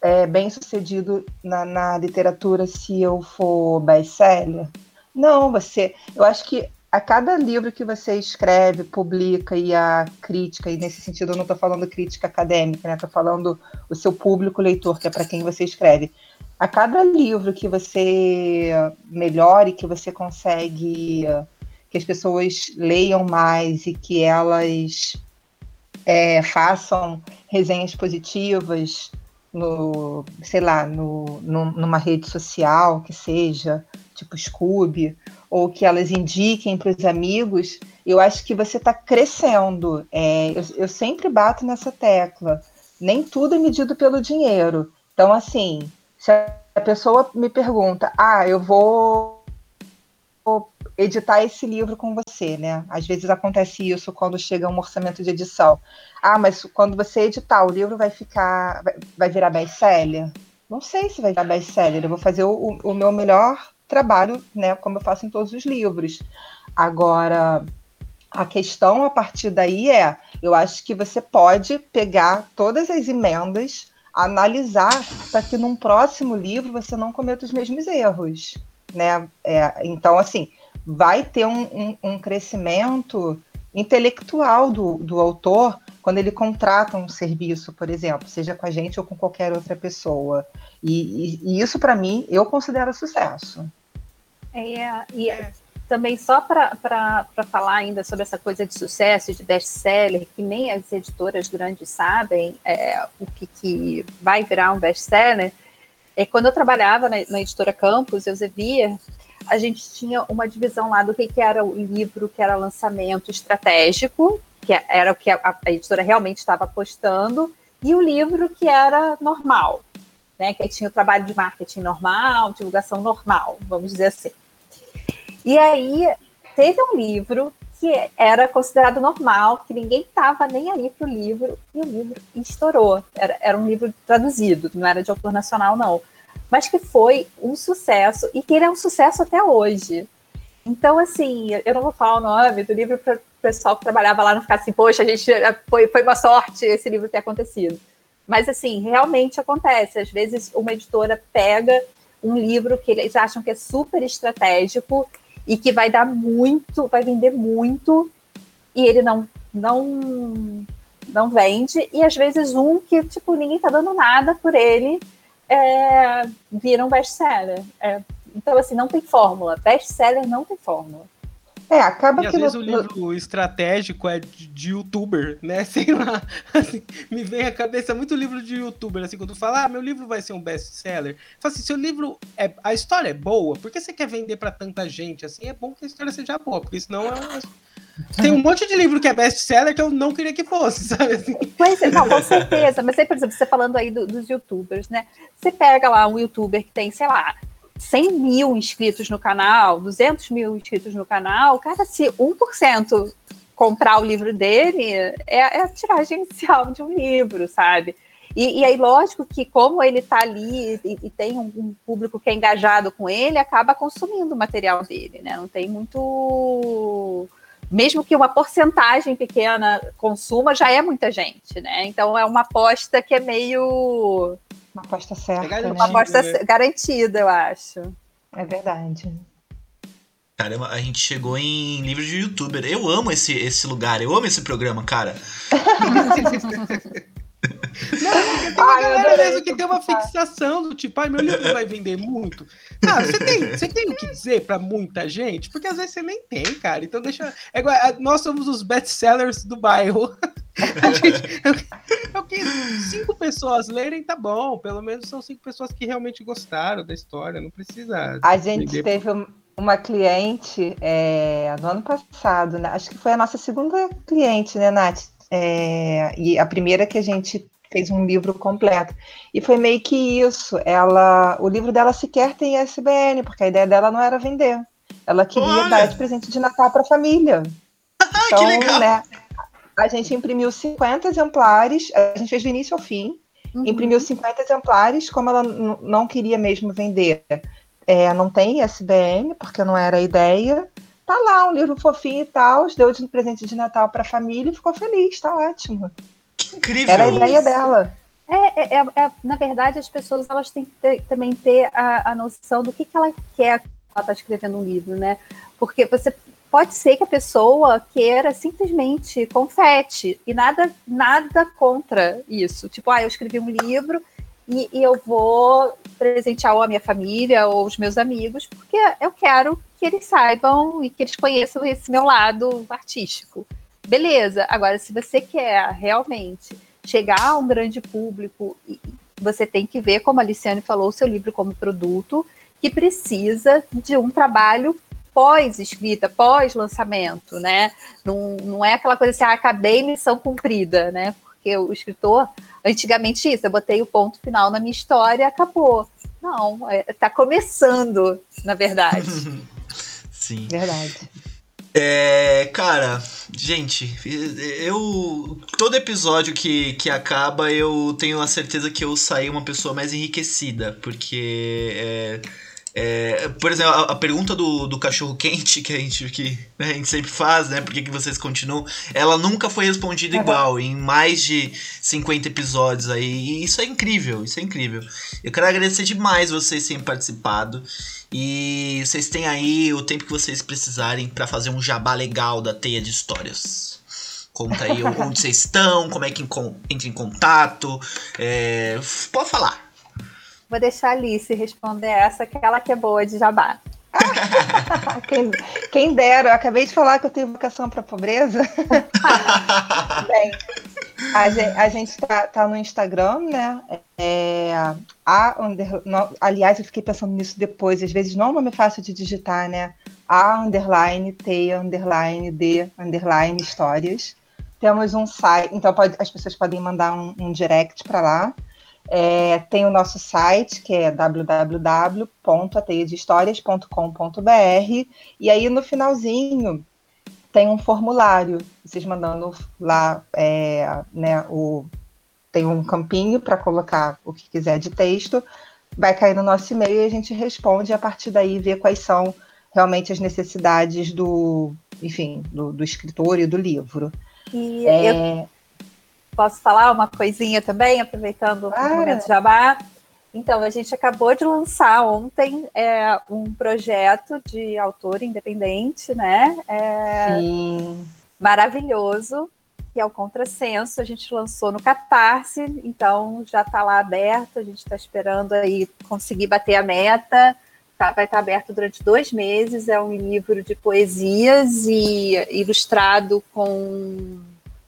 [SPEAKER 3] é, bem sucedido na, na literatura se eu for best-seller. Não, você. Eu acho que a cada livro que você escreve, publica e a crítica, e nesse sentido eu não estou falando crítica acadêmica, né? Estou falando o seu público leitor, que é para quem você escreve. A cada livro que você melhore, que você consegue que as pessoas leiam mais e que elas é, façam resenhas positivas no, sei lá, no, no, numa rede social que seja, tipo Scooby, ou que elas indiquem para os amigos, eu acho que você está crescendo. É, eu, eu sempre bato nessa tecla. Nem tudo é medido pelo dinheiro. Então, assim, se a pessoa me pergunta, ah, eu vou editar esse livro com você, né? Às vezes acontece isso quando chega um orçamento de edição. Ah, mas quando você editar, o livro vai ficar, vai, virar best-seller? Não sei se vai virar best-seller. Eu vou fazer o, o meu melhor trabalho, né? Como eu faço em todos os livros. Agora, a questão a partir daí é, eu acho que você pode pegar todas as emendas, analisar para que num próximo livro você não cometa os mesmos erros, né? É, então, assim, vai ter um, um, um crescimento intelectual do, do autor quando ele contrata um serviço, por exemplo, seja com a gente ou com qualquer outra pessoa. E, e, e isso, para mim, eu considero sucesso.
[SPEAKER 4] É, e também só para falar ainda sobre essa coisa de sucesso, de best-seller, que nem as editoras grandes sabem é, o que, que vai virar um best-seller, é, quando eu trabalhava na, na editora Campus, eu via a gente tinha uma divisão lá do que, que era o livro que era lançamento estratégico, que era o que a, a editora realmente estava apostando, e o livro que era normal, né? Que aí tinha o trabalho de marketing normal, divulgação normal, vamos dizer assim. E aí teve um livro que era considerado normal, que ninguém estava nem aí para o livro, e o livro estourou. Era, era um livro traduzido, não era de autor nacional, não mas que foi um sucesso e que ele é um sucesso até hoje. Então, assim, eu não vou falar o nome do livro para o pessoal que trabalhava lá não ficar assim, poxa, a gente foi, foi uma sorte esse livro ter acontecido. Mas, assim, realmente acontece. Às vezes, uma editora pega um livro que eles acham que é super estratégico e que vai dar muito, vai vender muito, e ele não, não, não vende. E às vezes um que, tipo, ninguém tá dando nada por ele, é, viram best-seller. É, então, assim, não tem fórmula. Best-seller não tem fórmula.
[SPEAKER 5] É, acaba e que. Às vezes no... o livro estratégico é de, de, youtuber, né? [laughs] Sei lá. Assim, me vem à cabeça muito livro de youtuber, assim, quando fala, ah, meu livro vai ser um best-seller. Fala assim, seu livro. É, a história é boa, por que você quer vender para tanta gente? Assim, é bom que a história seja boa, porque senão é tem um [laughs] monte de livro que é best-seller que eu não queria que fosse, [laughs] sabe? Assim.
[SPEAKER 4] Não, com certeza. Mas aí, por exemplo, você falando aí do, dos youtubers, né? Você pega lá um youtuber que tem, sei lá, 100 mil inscritos no canal, 200 mil inscritos no canal, cara, se 1% comprar o livro dele, é, é a tiragem inicial de um livro, sabe? E, e, aí, lógico que como ele está ali e, e tem um, um, público que é engajado com ele, acaba consumindo o material dele, né? Não tem muito mesmo que uma porcentagem pequena consuma, já é muita gente, né? Então é uma aposta que é meio.
[SPEAKER 3] Uma aposta certa. É
[SPEAKER 4] né? Uma aposta né? garantida, eu acho.
[SPEAKER 3] É verdade.
[SPEAKER 2] Caramba, a gente chegou em livro de youtuber. Eu amo esse, esse lugar, eu amo esse programa, cara. [laughs]
[SPEAKER 5] Não, tem uma ai, galera mesmo que tem uma fixação do tipo, ai, meu livro vai vender muito. Cara, você tem, você tem o que dizer para muita gente? Porque às vezes você nem tem, cara. Então deixa. É igual, nós somos os best-sellers do bairro. [laughs] é o que cinco pessoas lerem, tá bom. Pelo menos são cinco pessoas que realmente gostaram da história. Não precisa.
[SPEAKER 3] A gente teve uma cliente é, no ano passado, né? Acho que foi a nossa segunda cliente, né, Nath? É, e a primeira que a gente fez um livro completo. E foi meio que isso. Ela, o livro dela sequer tem ISBN, porque a ideia dela não era vender. Ela queria Olha. dar de presente de Natal para a família. [laughs]
[SPEAKER 2] Então, né,
[SPEAKER 3] a gente imprimiu 50 exemplares, a gente fez do início ao fim, uhum. imprimiu 50 exemplares, como ela não queria mesmo vender. É, não tem ISBN, porque não era a ideia. Tá lá, um livro fofinho e tal, deu de presente de Natal para a família e ficou feliz, tá ótimo.
[SPEAKER 2] Que incrível!
[SPEAKER 3] Era a ideia dela.
[SPEAKER 4] É, é, é, é, na verdade, as pessoas elas têm que ter, também ter a, a noção do que, que ela quer quando ela está escrevendo um livro, né? Porque você pode ser que a pessoa queira simplesmente confete e nada nada contra isso. Tipo, ah, eu escrevi um livro e, e, eu vou presentear ou a minha família ou os meus amigos, porque eu quero que eles saibam e que eles conheçam esse meu lado artístico. Beleza, agora se você quer realmente chegar a um grande público, você tem que ver, como a Aliciane falou, o seu livro como produto que precisa de um trabalho pós-escrita, pós-lançamento, né? Não, não é aquela coisa assim, ah, acabei missão cumprida, né? Porque o escritor, antigamente isso, eu botei o ponto final na minha história e acabou. Não, está é, começando, na verdade. [laughs]
[SPEAKER 2] Sim.
[SPEAKER 3] Verdade.
[SPEAKER 2] É, cara, gente, eu. Todo episódio que, que acaba, eu tenho a certeza que eu saí uma pessoa mais enriquecida, porque. É, é, por exemplo, a, a, pergunta do, do cachorro quente que a gente, que, né, a gente sempre faz, né? Por que, que vocês continuam? Ela nunca foi respondida uhum. igual em mais de 50 episódios aí. E isso é incrível, isso é incrível. Eu quero agradecer demais vocês terem participado. E vocês têm aí o tempo que vocês precisarem para fazer um jabá legal da teia de histórias. Conta aí [laughs] onde vocês estão, como é que entra em contato. É, pode falar.
[SPEAKER 4] Vou deixar a Alice responder essa, que ela que é boa de jabá. [laughs]
[SPEAKER 3] quem, quem dera, eu acabei de falar que eu tenho vocação para pobreza. [laughs] Bem, a gente, a gente tá, tá, no Instagram, né? É, a under, no, aliás, eu fiquei pensando nisso depois. Às vezes não é um nome fácil de digitar, né? A underline T underline D underline histórias. Temos um site, então pode, as pessoas podem mandar um, um direct para lá. É, tem o nosso site, que é www.ateiadehistórias.com.br, e aí no finalzinho tem um formulário, vocês mandando lá, é, né, o, tem um campinho para colocar o que quiser de texto, vai cair no nosso e-mail e a gente responde, e a partir daí ver quais são realmente as necessidades do, enfim, do, do escritor e do livro.
[SPEAKER 4] E é, eu Posso falar uma coisinha também, aproveitando ah. o momento jabá? Então, a gente acabou de lançar ontem é, um projeto de autor independente, né? É,
[SPEAKER 3] Sim.
[SPEAKER 4] Maravilhoso, que é o Contrassenso. A gente lançou no Catarse, então já está lá aberto. A gente está esperando aí conseguir bater a meta. Tá, vai estar tá aberto durante dois meses. É um livro de poesias e ilustrado com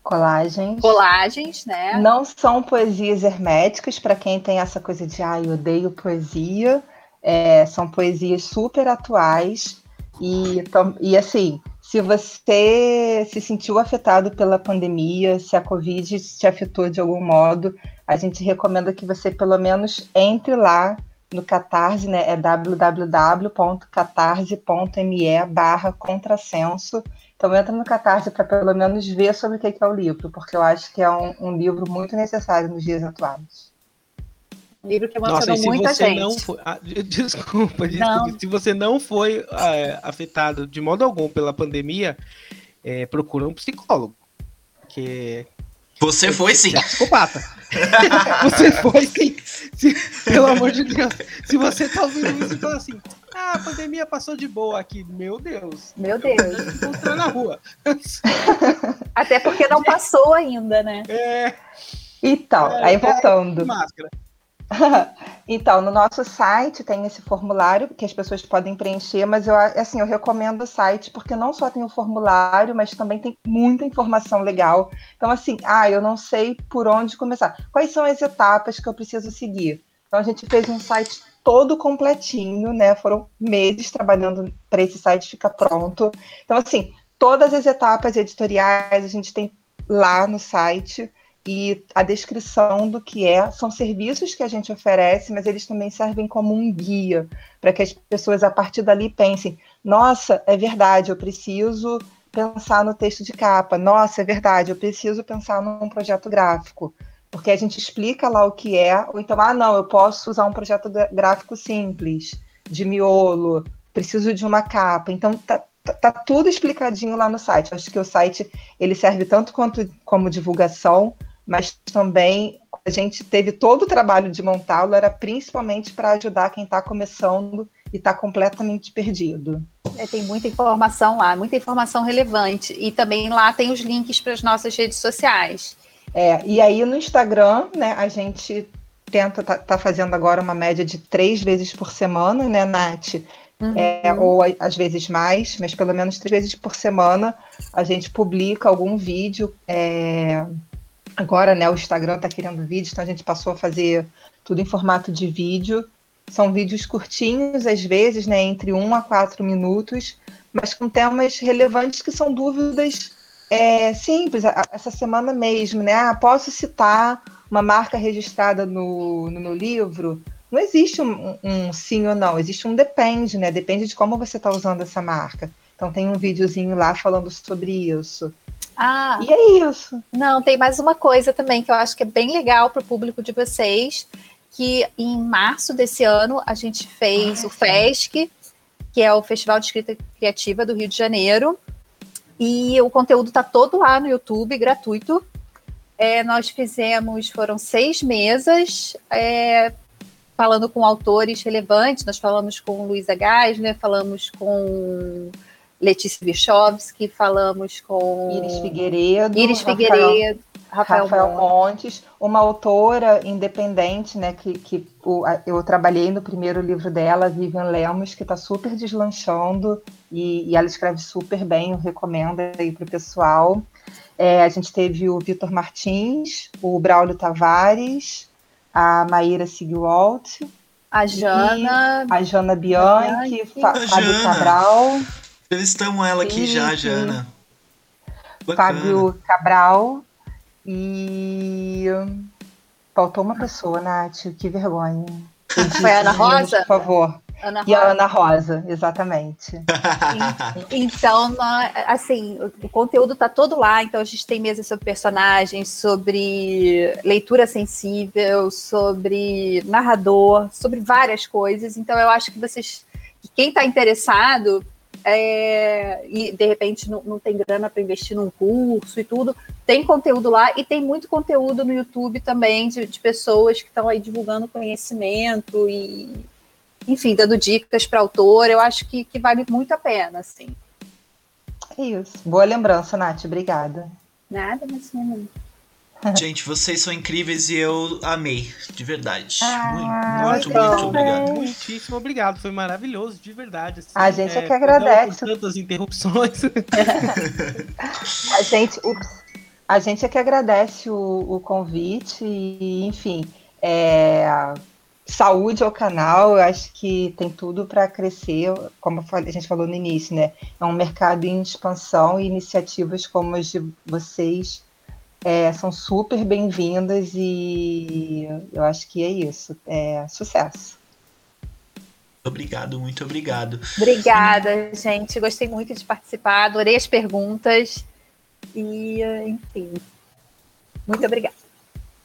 [SPEAKER 3] Colagens.
[SPEAKER 4] Colagens, né?
[SPEAKER 3] Não são poesias herméticas, para quem tem essa coisa de, ai, ah, eu odeio poesia. É, são poesias super atuais. E, e assim, se você se sentiu afetado pela pandemia, se a Covid te afetou de algum modo, a gente recomenda que você pelo menos entre lá no Catarse, né? É www.catarse.me barra contrassenso então entra no Catarse para pelo menos ver sobre o que é o livro, porque eu acho que é um, um livro muito necessário nos dias atuais.
[SPEAKER 4] Um livro que emocionou Nossa, muita
[SPEAKER 5] você
[SPEAKER 4] gente.
[SPEAKER 5] Não foi, ah, [laughs] desculpa, desculpa se você não foi ah, afetado de modo algum pela pandemia, é, procura um psicólogo. Que
[SPEAKER 2] você foi sim.
[SPEAKER 5] É psicopata. [laughs] você foi sim. Se, pelo amor de Deus. Se você tá ouvindo isso e fala assim, ah, a pandemia passou de boa aqui. Meu Deus.
[SPEAKER 4] Meu Deus.
[SPEAKER 5] Mostrando na rua. [laughs]
[SPEAKER 4] Até porque não passou ainda, né?
[SPEAKER 5] É.
[SPEAKER 3] Então, é, aí voltando. É, máscara. [laughs] então, no nosso site tem esse formulário que as pessoas podem preencher, mas eu assim, eu recomendo o site porque não só tem o formulário, mas também tem muita informação legal. Então, assim, ah, eu não sei por onde começar. Quais são as etapas que eu preciso seguir? Então, a gente fez um site todo completinho, né? Foram meses trabalhando para esse site ficar pronto. Então, assim, todas as etapas editoriais a gente tem lá no site e a descrição do que é. São serviços que a gente oferece, mas eles também servem como um guia para que as pessoas, a partir dali, pensem: nossa, é verdade, eu preciso pensar no texto de capa. Nossa, é verdade, eu preciso pensar num projeto gráfico porque a gente explica lá o que é, ou então, ah, não, eu posso usar um projeto gráfico simples, de miolo, preciso de uma capa. Então, tá, tá, tá tudo explicadinho lá no site. Acho que o site ele serve tanto quanto como divulgação, mas também a gente teve todo o trabalho de montá-lo era principalmente para ajudar quem está começando e está completamente perdido.
[SPEAKER 4] É, tem muita informação lá, muita informação relevante. E também lá tem os links para as nossas redes sociais.
[SPEAKER 3] É, e aí no Instagram, né, a gente tenta, tá, tá, fazendo agora uma média de três vezes por semana, né, Nath? Uhum. É, ou às vezes mais, mas pelo menos três vezes por semana a gente publica algum vídeo. É, agora, né, o Instagram está querendo vídeo, então a gente passou a fazer tudo em formato de vídeo. São vídeos curtinhos, às vezes, né, entre um a quatro minutos, mas com temas relevantes que são dúvidas é, simples. Essa semana mesmo, né? Ah, posso citar uma marca registrada no, no meu livro? Não existe um, um, sim ou não, existe um depende, né? Depende de como você está usando essa marca. Então tem um videozinho lá falando sobre isso.
[SPEAKER 4] Ah,
[SPEAKER 3] e é isso.
[SPEAKER 4] Não, tem mais uma coisa também que eu acho que é bem legal para o público de vocês, que em março desse ano a gente fez ah, o FESC, que é o Festival de Escrita Criativa do Rio de Janeiro, e o conteúdo está todo lá no YouTube, gratuito. É, nós fizemos, foram seis mesas, é, falando com autores relevantes. Nós falamos com Luísa Geisler, falamos com Letícia Bichovski, falamos com
[SPEAKER 3] Iris Figueiredo,
[SPEAKER 4] Iris Figueiredo,
[SPEAKER 3] Rafael, Rafael Montes. uma autora independente, né, que, que o, eu trabalhei no primeiro livro dela, Vivian Lemos, que está super deslanchando e, e, ela escreve super bem, eu recomendo aí para o pessoal. É, a gente teve o Vitor Martins, o Braulio Tavares, a Maíra Sigwalt,
[SPEAKER 4] a Jana,
[SPEAKER 3] a Jana Bianchi, Bianchi. Fábio Cabral.
[SPEAKER 2] Entrevistamos ela aqui sim, já, Jana.
[SPEAKER 3] Bacana. Fábio Cabral e faltou uma pessoa, Nath, que vergonha.
[SPEAKER 4] Foi a Ana Rosa?
[SPEAKER 3] Por favor.
[SPEAKER 4] Ana
[SPEAKER 3] e a Ana Rosa, exatamente. [laughs]
[SPEAKER 4] então, assim, o conteúdo está todo lá. Então, a gente tem mesas sobre personagens, sobre leitura sensível, sobre narrador, sobre várias coisas. Então, eu acho que vocês, quem está interessado, é, e de repente não, não tem grana para investir num curso e tudo, tem conteúdo lá e tem muito conteúdo no YouTube também de, de pessoas que estão aí divulgando conhecimento e, enfim, dando dicas para autor. Eu acho que, que vale muito a pena, assim.
[SPEAKER 3] Isso. Boa lembrança, Nath. Obrigada.
[SPEAKER 4] Nada, mas não. [laughs]
[SPEAKER 2] Gente, vocês são incríveis e eu amei, de verdade.
[SPEAKER 3] Ah,
[SPEAKER 2] muito, muito, muito obrigado.
[SPEAKER 5] Muitíssimo obrigado, foi maravilhoso, de verdade. Assim,
[SPEAKER 3] a gente é, é que agradece.
[SPEAKER 5] Por tantas interrupções. [laughs]
[SPEAKER 3] a gente, ups, a gente é que agradece o, o convite e, enfim, é, saúde ao canal, eu acho que tem tudo para crescer, como a gente falou no início, né? É um mercado em expansão e iniciativas como as de vocês é, são super bem-vindas e eu acho que é isso. É sucesso.
[SPEAKER 2] Obrigado, muito obrigado.
[SPEAKER 4] Obrigada, gente. Gostei muito de participar, adorei as perguntas. E, enfim, muito obrigada.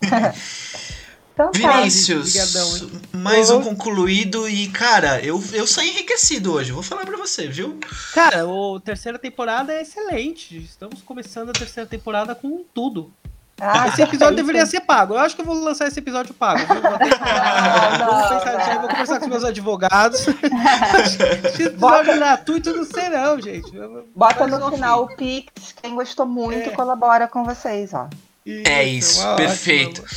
[SPEAKER 4] [laughs]
[SPEAKER 2] então, tá. Vinícius, tá. mais um concluído e, cara, eu, eu saí enriquecido hoje, vou falar pra você, viu?
[SPEAKER 5] Cara, a terceira temporada é excelente. Estamos começando a terceira temporada com tudo. Ah, esse episódio deveria ser pago. Eu acho que eu vou lançar esse episódio pago. Vou, ter... não, vou, pensar, não. vou conversar com os meus advogados. [laughs] esse episódio Bota... gratuito não sei não, gente.
[SPEAKER 3] Bota no final o Pix. Quem gostou muito é. colabora com vocês, ó.
[SPEAKER 2] Isso, é isso, perfeito. [laughs]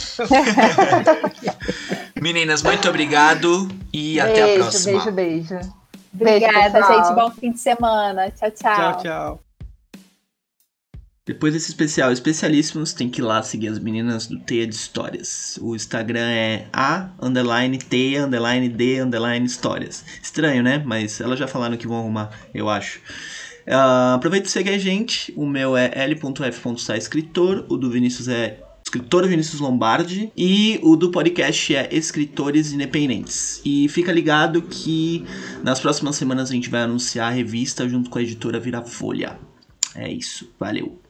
[SPEAKER 2] [laughs] Meninas, muito obrigado e
[SPEAKER 3] beijo,
[SPEAKER 2] até a próxima.
[SPEAKER 3] Beijo, beijo.
[SPEAKER 4] Obrigada, beijo, gente. Bom fim de semana. Tchau, tchau.
[SPEAKER 5] Tchau, tchau.
[SPEAKER 1] Depois desse especial especialíssimos, tem que ir lá seguir as meninas do Teia de Histórias. O Instagram é a underline teia underline de underline histórias. Estranho, né? Mas elas já falaram que vão arrumar, eu acho. Uh, aproveita e segue a gente. O meu é l.f.sa escritor. O do Vinícius é escritor Vinícius Lombardi. E o do podcast é Escritores Independentes. E fica ligado que nas próximas semanas a gente vai anunciar a revista junto com a editora Virafolha. É isso. Valeu.